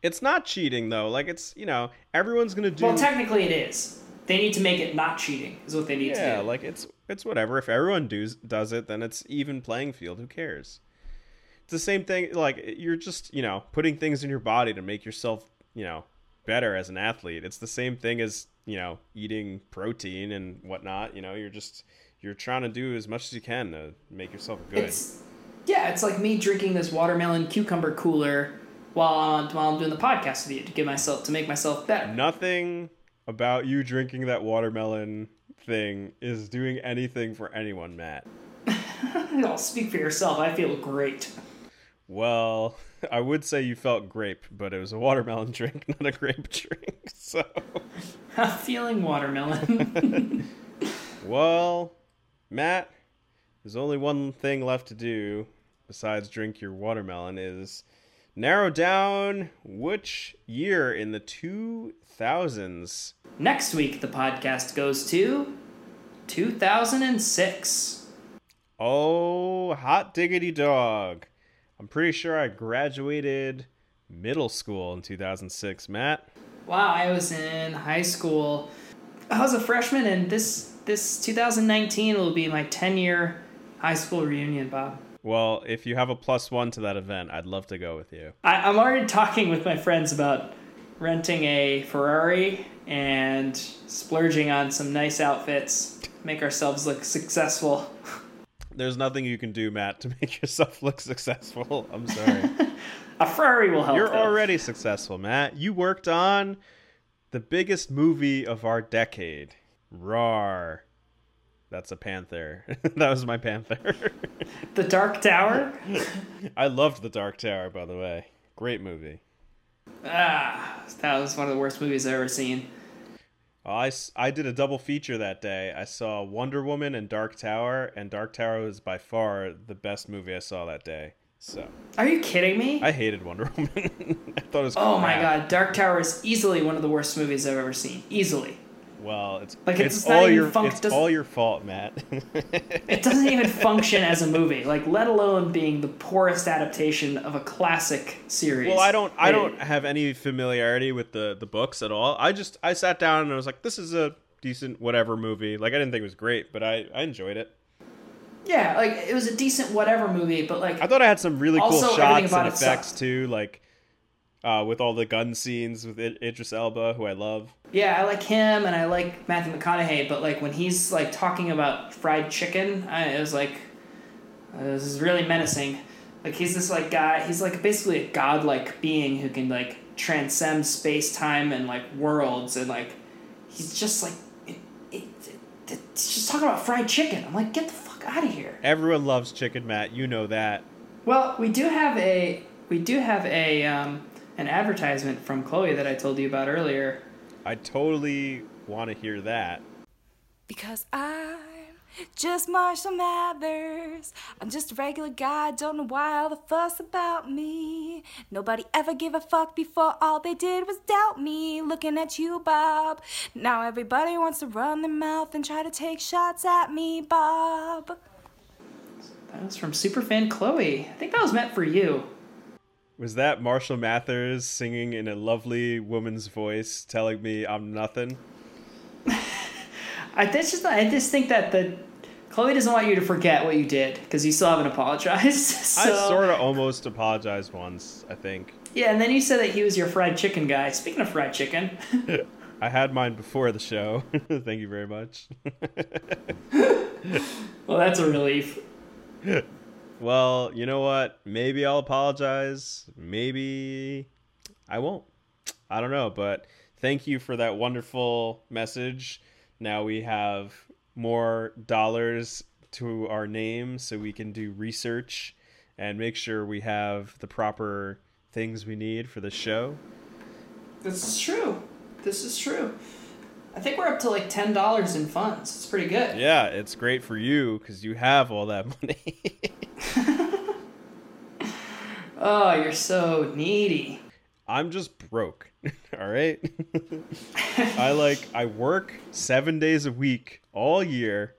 D: It's not cheating though. Like it's you know everyone's gonna do.
E: Well, technically it is. They need to make it not cheating. Is what they need
D: yeah,
E: to do.
D: Yeah, like it's it's whatever. If everyone does does it, then it's even playing field. Who cares? It's the same thing. Like you're just you know putting things in your body to make yourself you know better as an athlete. It's the same thing as you know eating protein and whatnot. You know you're just you're trying to do as much as you can to make yourself good.
E: It's yeah, it's like me drinking this watermelon cucumber cooler while I'm, while I'm doing the podcast with you to give myself to make myself better.
D: Nothing about you drinking that watermelon thing is doing anything for anyone, Matt.
E: I'll speak for yourself. I feel great.
D: Well, I would say you felt grape, but it was a watermelon drink, not a grape drink. So,
E: I'm feeling watermelon.
D: well, Matt, there's only one thing left to do besides drink your watermelon is narrow down which year in the 2000s.
E: Next week, the podcast goes to 2006.
D: Oh, hot diggity dog. I'm pretty sure I graduated middle school in 2006, Matt.
E: Wow, I was in high school. I was a freshman, and this this 2019 will be my 10 year high school reunion, Bob.
D: Well, if you have a plus one to that event, I'd love to go with you.
E: I, I'm already talking with my friends about renting a Ferrari and splurging on some nice outfits, make ourselves look successful.
D: There's nothing you can do, Matt, to make yourself look successful. I'm sorry.
E: A Ferrari will help.
D: You're
E: though.
D: already successful, Matt. You worked on the biggest movie of our decade. Rar. That's a panther. that was my panther.
E: the Dark Tower.
D: I loved The Dark Tower, by the way. Great movie.
E: ah, that was one of the worst movies I've ever seen.
D: I, I did a double feature that day. I saw Wonder Woman and Dark Tower, and Dark Tower was by far the best movie I saw that day. So
E: Are you kidding me?
D: I hated Wonder Woman. I thought it was.
E: oh my god, Dark Tower is easily one of the worst movies I've ever seen. Easily.
D: Well, it's
E: Like,
D: it's,
E: it's
D: all your
E: func-
D: it's all your fault, Matt.
E: It doesn't even function as a movie, like let alone being the poorest adaptation of a classic series.
D: well, I don't I don't have any familiarity with the the books at all. I just I sat down and I was like, this is a decent whatever movie. Like I didn't think it was great, but I I enjoyed it.
E: Yeah, like it was a decent whatever movie, but like
D: I thought I had some really cool shots and effects
E: sucked.
D: too, like uh, with all the gun scenes with Idris Elba, who I love.
E: yeah, I like him and I like Matthew McConaughey, but like when he's like talking about fried chicken, I, it was like uh, this is really menacing. Like he's this like guy, he's like basically a godlike being who can like transcend space time and like worlds and like he's just like it, it, it, it's just talking about fried chicken. I'm like, get the fuck out of here.
D: Everyone loves chicken, Matt. You know that.
E: Well, we do have a we do have a um, an advertisement from Chloe that I told you about earlier.
D: I totally want to hear that.
G: Because I'm just Marshall Mathers. I'm just a regular guy, don't know why all the fuss about me. Nobody ever gave a fuck before, all they did was doubt me. Looking at you, Bob. Now everybody wants to run their mouth and try to take shots at me, Bob.
E: That was from superfan Chloe. I think that was meant for you.
D: Was that Marshall Mathers singing in a lovely woman's voice, telling me I'm nothing?
E: I just I just think that the Chloe doesn't want you to forget what you did because you still haven't apologized. so,
D: I sort of almost apologized once. I think
E: yeah, and then you said that he was your fried chicken guy. Speaking of fried chicken,
D: I had mine before the show. Thank you very much.
E: well, that's a relief.
D: Well, you know what? Maybe I'll apologize. Maybe I won't. I don't know, but thank you for that wonderful message. Now we have more dollars to our name so we can do research and make sure we have the proper things we need for the show.
E: This is true. This is true. I think we're up to like ten dollars in funds. It's pretty good.
D: Yeah, it's great for you because you have all that money.
E: Oh, you're so needy.
D: I'm just broke. all right. I like I work 7 days a week all year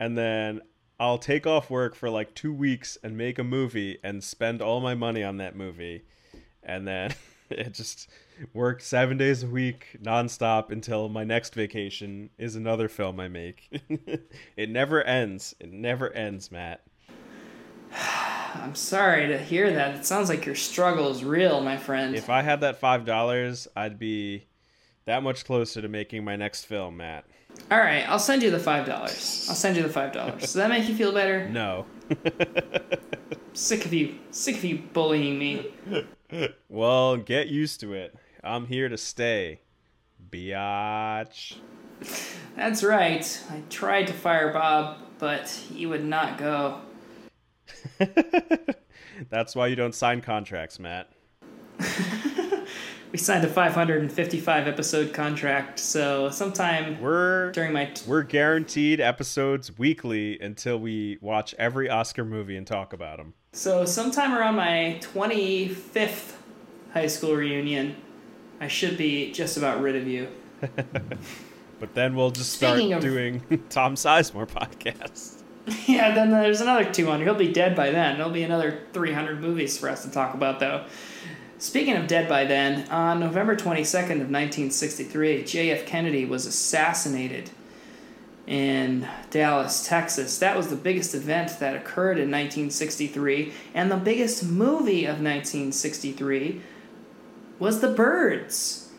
D: and then I'll take off work for like 2 weeks and make a movie and spend all my money on that movie. And then it just work 7 days a week nonstop until my next vacation is another film I make. it never ends. It never ends, Matt.
E: I'm sorry to hear that. It sounds like your struggle is real, my friend.
D: If I had that $5, I'd be that much closer to making my next film, Matt.
E: All right, I'll send you the five dollars. I'll send you the five dollars. Does that make you feel better?
D: No.
E: Sick of you, sick of you bullying me.
D: Well, get used to it. I'm here to stay. Biatch.
E: That's right. I tried to fire Bob, but he would not go.
D: That's why you don't sign contracts, Matt.
E: We signed a 555 episode contract, so sometime
D: We're
E: during my t-
D: we're guaranteed episodes weekly until we watch every Oscar movie and talk about them.
E: so sometime around my 25th high school reunion, I should be just about rid of you.
D: But then we'll just start
E: of-
D: doing Tom Sizemore podcasts.
E: Yeah, then there's another 200. He'll be dead by then. There'll be another 300 movies for us to talk about, though. Speaking of dead by then, on November 22nd of 1963, J.F. Kennedy was assassinated in Dallas, Texas. That was the biggest event that occurred in 1963, and the biggest movie of 1963 was The Birds,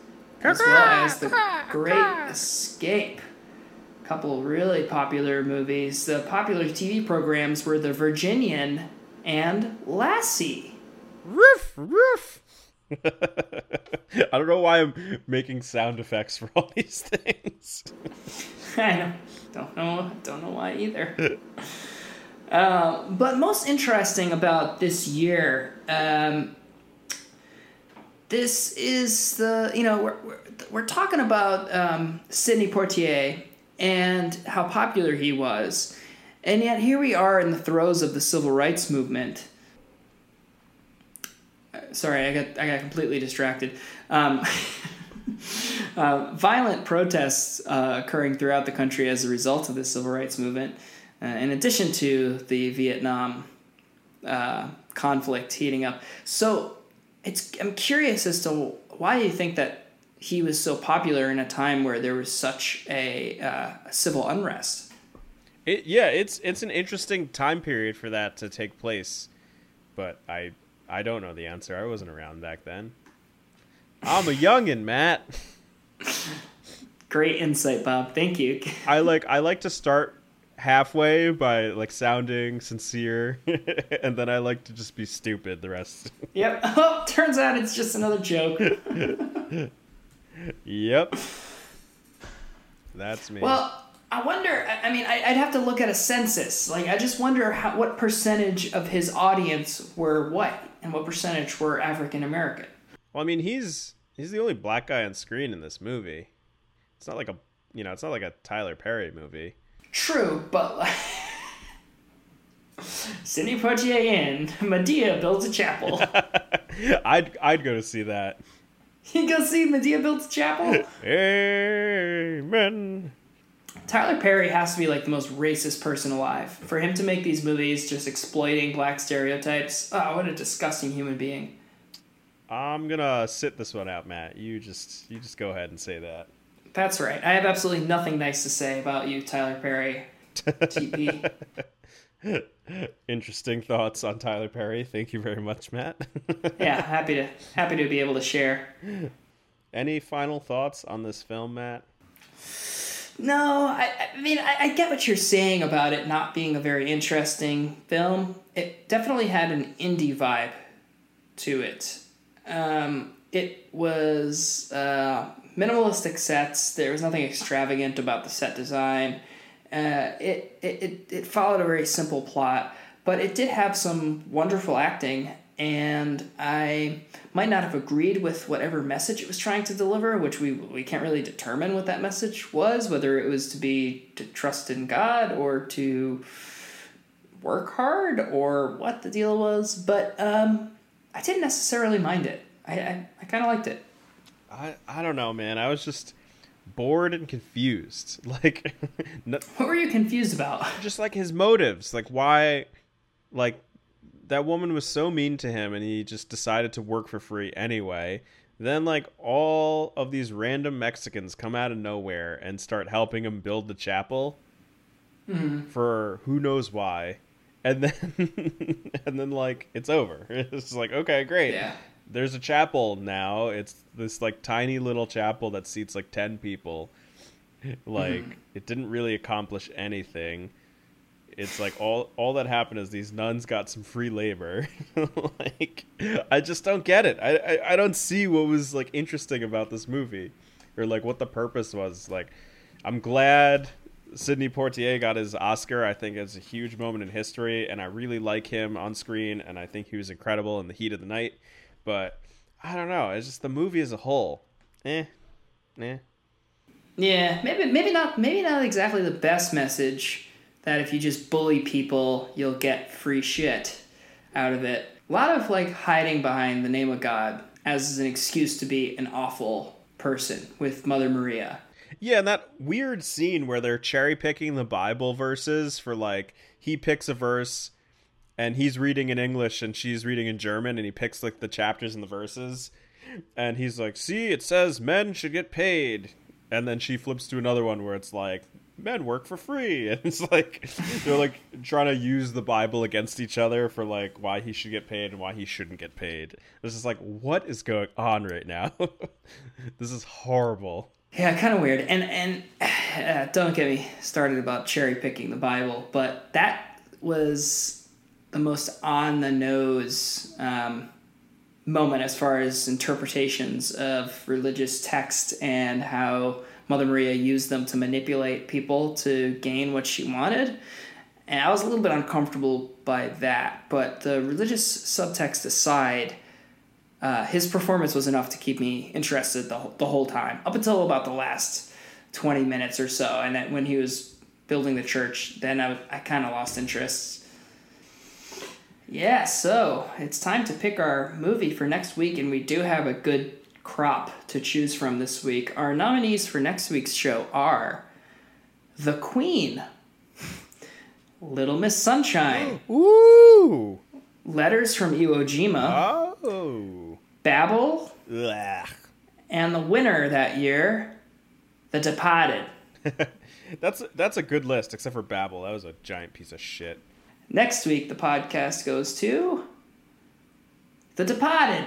E: as well as The Great Escape A couple really popular movies. The popular TV programs were The Virginian and Lassie.
D: Roof, roof. I don't know why I'm making sound effects for all these things.
E: I know, don't know, don't know why either. Uh, but most interesting about this year, um, this is the you know we're we're, we're talking about um, Sidney Poitier and how popular he was, and yet here we are in the throes of the civil rights movement. Uh, Sorry, I got I got completely distracted. Um, uh, violent protests uh, occurring throughout the country as a result of the civil rights movement, uh, in addition to the Vietnam uh, conflict heating up. So it's I'm curious as to why you think that he was so popular in a time where there was such a, uh, a civil unrest.
D: It, yeah, it's it's an interesting time period for that to take place, but I I don't know the answer. I wasn't around back then. I'm a youngin, Matt.
E: Great insight, Bob. Thank you.
D: I like I like to start halfway by like sounding sincere, and then I like to just be stupid the rest.
E: yep. Oh, turns out it's just another joke.
D: yep, that's me.
E: Well, I wonder. I mean, I- I'd have to look at a census. Like, I just wonder how, what percentage of his audience were white and what percentage were African American.
D: Well, I mean, he's he's the only black guy on screen in this movie. It's not like a you know, it's not like a Tyler Perry movie.
E: True, but like. Sidney Poitier in Madea builds a chapel.
D: I'd I'd go to see that.
E: you go see Madea builds a chapel.
D: Amen.
E: Tyler Perry has to be like the most racist person alive. For him to make these movies just exploiting black stereotypes, oh, what a disgusting human being.
D: I'm gonna sit this one out, Matt. You just you just go ahead and say that.
E: That's right. I have absolutely nothing nice to say about you, Tyler Perry. TP.
D: Interesting thoughts on Tyler Perry. Thank you very much, Matt.
E: yeah, happy to happy to be able to share.
D: Any final thoughts on this film, Matt?
E: No, I, I mean I, I get what you're saying about it not being a very interesting film. It definitely had an indie vibe to it. Um, it was uh, minimalistic sets. There was nothing extravagant about the set design. Uh, it, it, it, it followed a very simple plot, but it did have some wonderful acting, and I might not have agreed with whatever message it was trying to deliver, which we, we can't really determine what that message was, whether it was to be to trust in God or to work hard or what the deal was, but um, I didn't necessarily mind it. I, I, I kind of liked it.
D: I I don't know, man. I was just bored and confused. Like, no,
E: What were you confused about?
D: just like his motives. Like why, like that woman was so mean to him, and he just decided to work for free anyway. Then like all of these random Mexicans come out of nowhere and start helping him build the chapel mm-hmm. for who knows why. And then and then like it's over. It's like okay, great.
E: Yeah.
D: There's a chapel now. It's this like tiny little chapel that seats like 10 people. Like mm-hmm. it didn't really accomplish anything. It's like all all that happened is these nuns got some free labor. like I just don't get it. I, I I don't see what was like interesting about this movie or like what the purpose was. Like I'm glad Sidney Poitier got his Oscar. I think it's a huge moment in history, and I really like him on screen, and I think he was incredible in the heat of the night. But I don't know. It's just the movie as a whole. Eh, eh.
E: Yeah, maybe maybe not maybe not exactly the best message that if you just bully people, you'll get free shit out of it. A lot of like hiding behind the name of God as an excuse to be an awful person with Mother Maria.
D: Yeah, and that weird scene where they're cherry picking the Bible verses for like he picks a verse and he's reading in English and she's reading in German and he picks like the chapters and the verses and he's like, "See, it says men should get paid." And then she flips to another one where it's like men work for free and it's like they're like trying to use the Bible against each other for like why he should get paid and why he shouldn't get paid. It's just like what is going on right now? this is horrible.
E: Yeah, kind of weird. And and uh, don't get me started about cherry picking the Bible, but that was the most on the nose um, moment as far as interpretations of religious text and how Mother Maria used them to manipulate people to gain what she wanted. And I was a little bit uncomfortable by that, but the religious subtext aside, uh, his performance was enough to keep me interested the, whole- the whole time, up until about the last 20 minutes or so. And then when he was building the church, then I, I kind of lost interest. Yeah, so it's time to pick our movie for next week, and we do have a good crop to choose from this week. Our nominees for next week's show are The Queen, Little Miss Sunshine,
D: Ooh.
E: Letters from Iwo Jima,
D: Oh.
E: Babel,
D: Ugh.
E: and the winner that year, The Departed.
D: That's that's a good list, except for Babel. That was a giant piece of shit.
E: Next week, the podcast goes to The Departed.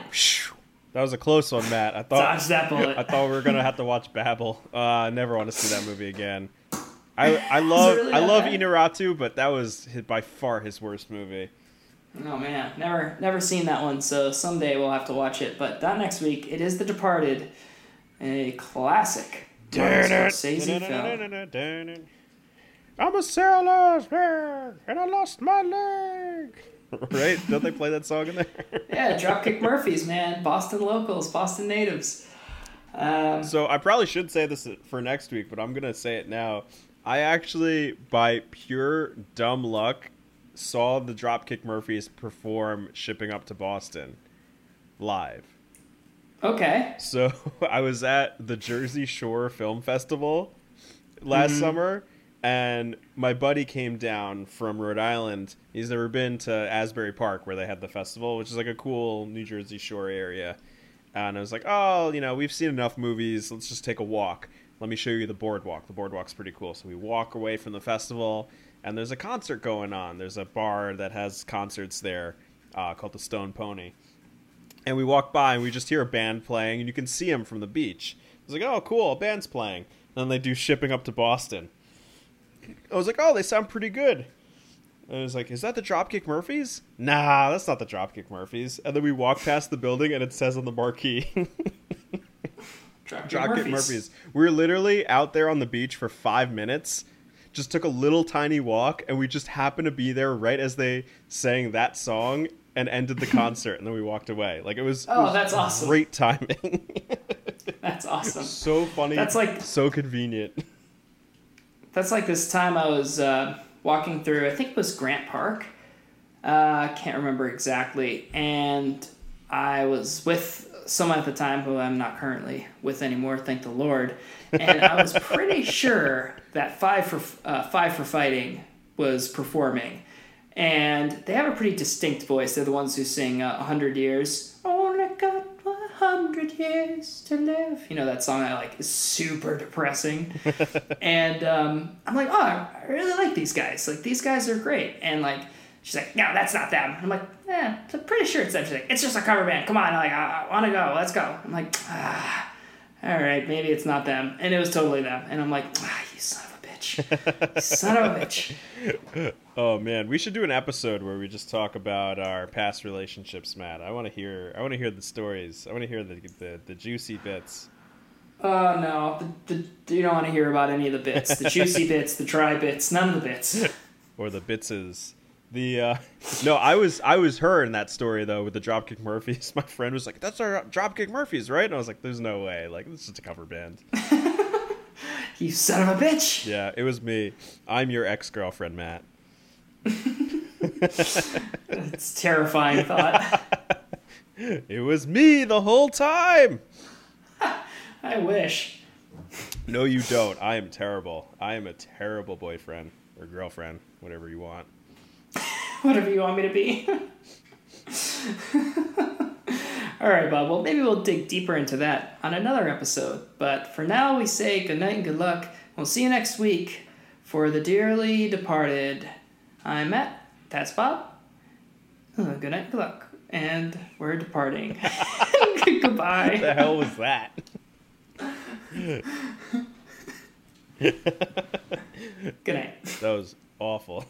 D: That was a close one, Matt. I thought
E: Dodge that bullet.
D: I thought we were gonna have to watch Babel. Uh, I never want to see that movie again. I I love
E: really
D: I love
E: bad?
D: Iñárritu, but that was his, by far his worst movie.
E: Oh man, never never seen that one, so someday we'll have to watch it. But that next week. It is The Departed, a classic Scorsese.
D: I'm a sailor, and I lost my leg. right? Don't they play that song in there?
E: Yeah, Dropkick Murphys, man, Boston locals, Boston natives. Um,
D: So I probably should say this for next week, but I'm gonna say it now. I actually, by pure dumb luck, saw the Dropkick Murphys perform "Shipping Up to Boston" live.
E: okay,
D: So I was at the Jersey Shore Film Festival last mm-hmm. summer, and my buddy came down from Rhode Island. He's never been to Asbury Park where they had the festival, which is like a cool New Jersey Shore area. And I was like, oh, you know, we've seen enough movies. Let's just take a walk. Let me show you the boardwalk. The boardwalk's pretty cool. So we walk away from the festival, and there's a concert going on. There's a bar that has concerts there uh, called the Stone Pony and we walk by and we just hear a band playing and you can see them from the beach. I was like, oh, cool, a band's playing. And then they do shipping up to Boston. I was like, oh, they sound pretty good. And I was like, is that the Dropkick Murphys? Nah, that's not the Dropkick Murphys. And then we walk past the building and it says on the marquee,
E: Dropkick,
D: Dropkick
E: Murphys.
D: Murphys. We were literally out there on the beach for five minutes. Just took a little tiny walk, and we just happened to be there right as they sang that song and ended the concert, and then we walked away. Like it was, it
E: Oh,
D: was
E: that's awesome.
D: Great timing.
E: That's awesome.
D: so funny.
E: That's like-
D: so convenient.
E: That's like this time I was uh, walking through, I think it was Grant Park. Uh, I can't remember exactly. And I was with someone at the time who I'm not currently with anymore, thank the Lord. And I was pretty sure that Five for uh, Five for Fighting was performing. And they have a pretty distinct voice. They're the ones who sing uh, 100 Years. Only got 100 years to live. You know, that song I like is super depressing. and um, I'm like, oh, I really like these guys. Like, these guys are great. And like, she's like, no, that's not them. I'm like, yeah, I'm pretty sure it's them. She's like, it's just a cover band. Come on, I'm like, I, I want to go. Let's go. I'm like, ah, all right, maybe it's not them. And it was totally them. And I'm like, ah, you son of a bitch, you son of a bitch.
D: Oh man, we should do an episode where we just talk about our past relationships, Matt. I want to hear. I want to hear the stories. I want to hear the, the the juicy bits.
E: Oh no, the, the, you don't want to hear about any of the bits, the juicy bits, the dry bits, none of the bits.
D: or the bitses. The uh, no, I was I was her in that story though with the Dropkick Murphys. My friend was like, "That's our Dropkick Murphys, right?" And I was like, "There's no way. Like, this is just a cover band."
E: You son of a bitch.
D: yeah, it was me. I'm your ex girlfriend, Matt.
E: It's terrifying thought.
D: It was me the whole time.
E: I wish.
D: No, you don't. I am terrible. I am a terrible boyfriend or girlfriend, whatever you want.
E: Whatever you want me to be. All right, Bob. Well, maybe we'll dig deeper into that on another episode. But for now, we say good night and good luck. We'll see you next week for the dearly departed. I'm Matt. That's Bob. Uh, good night, and good luck. And we're departing. Goodbye.
D: What the hell was that?
E: Good night.
D: That was awful.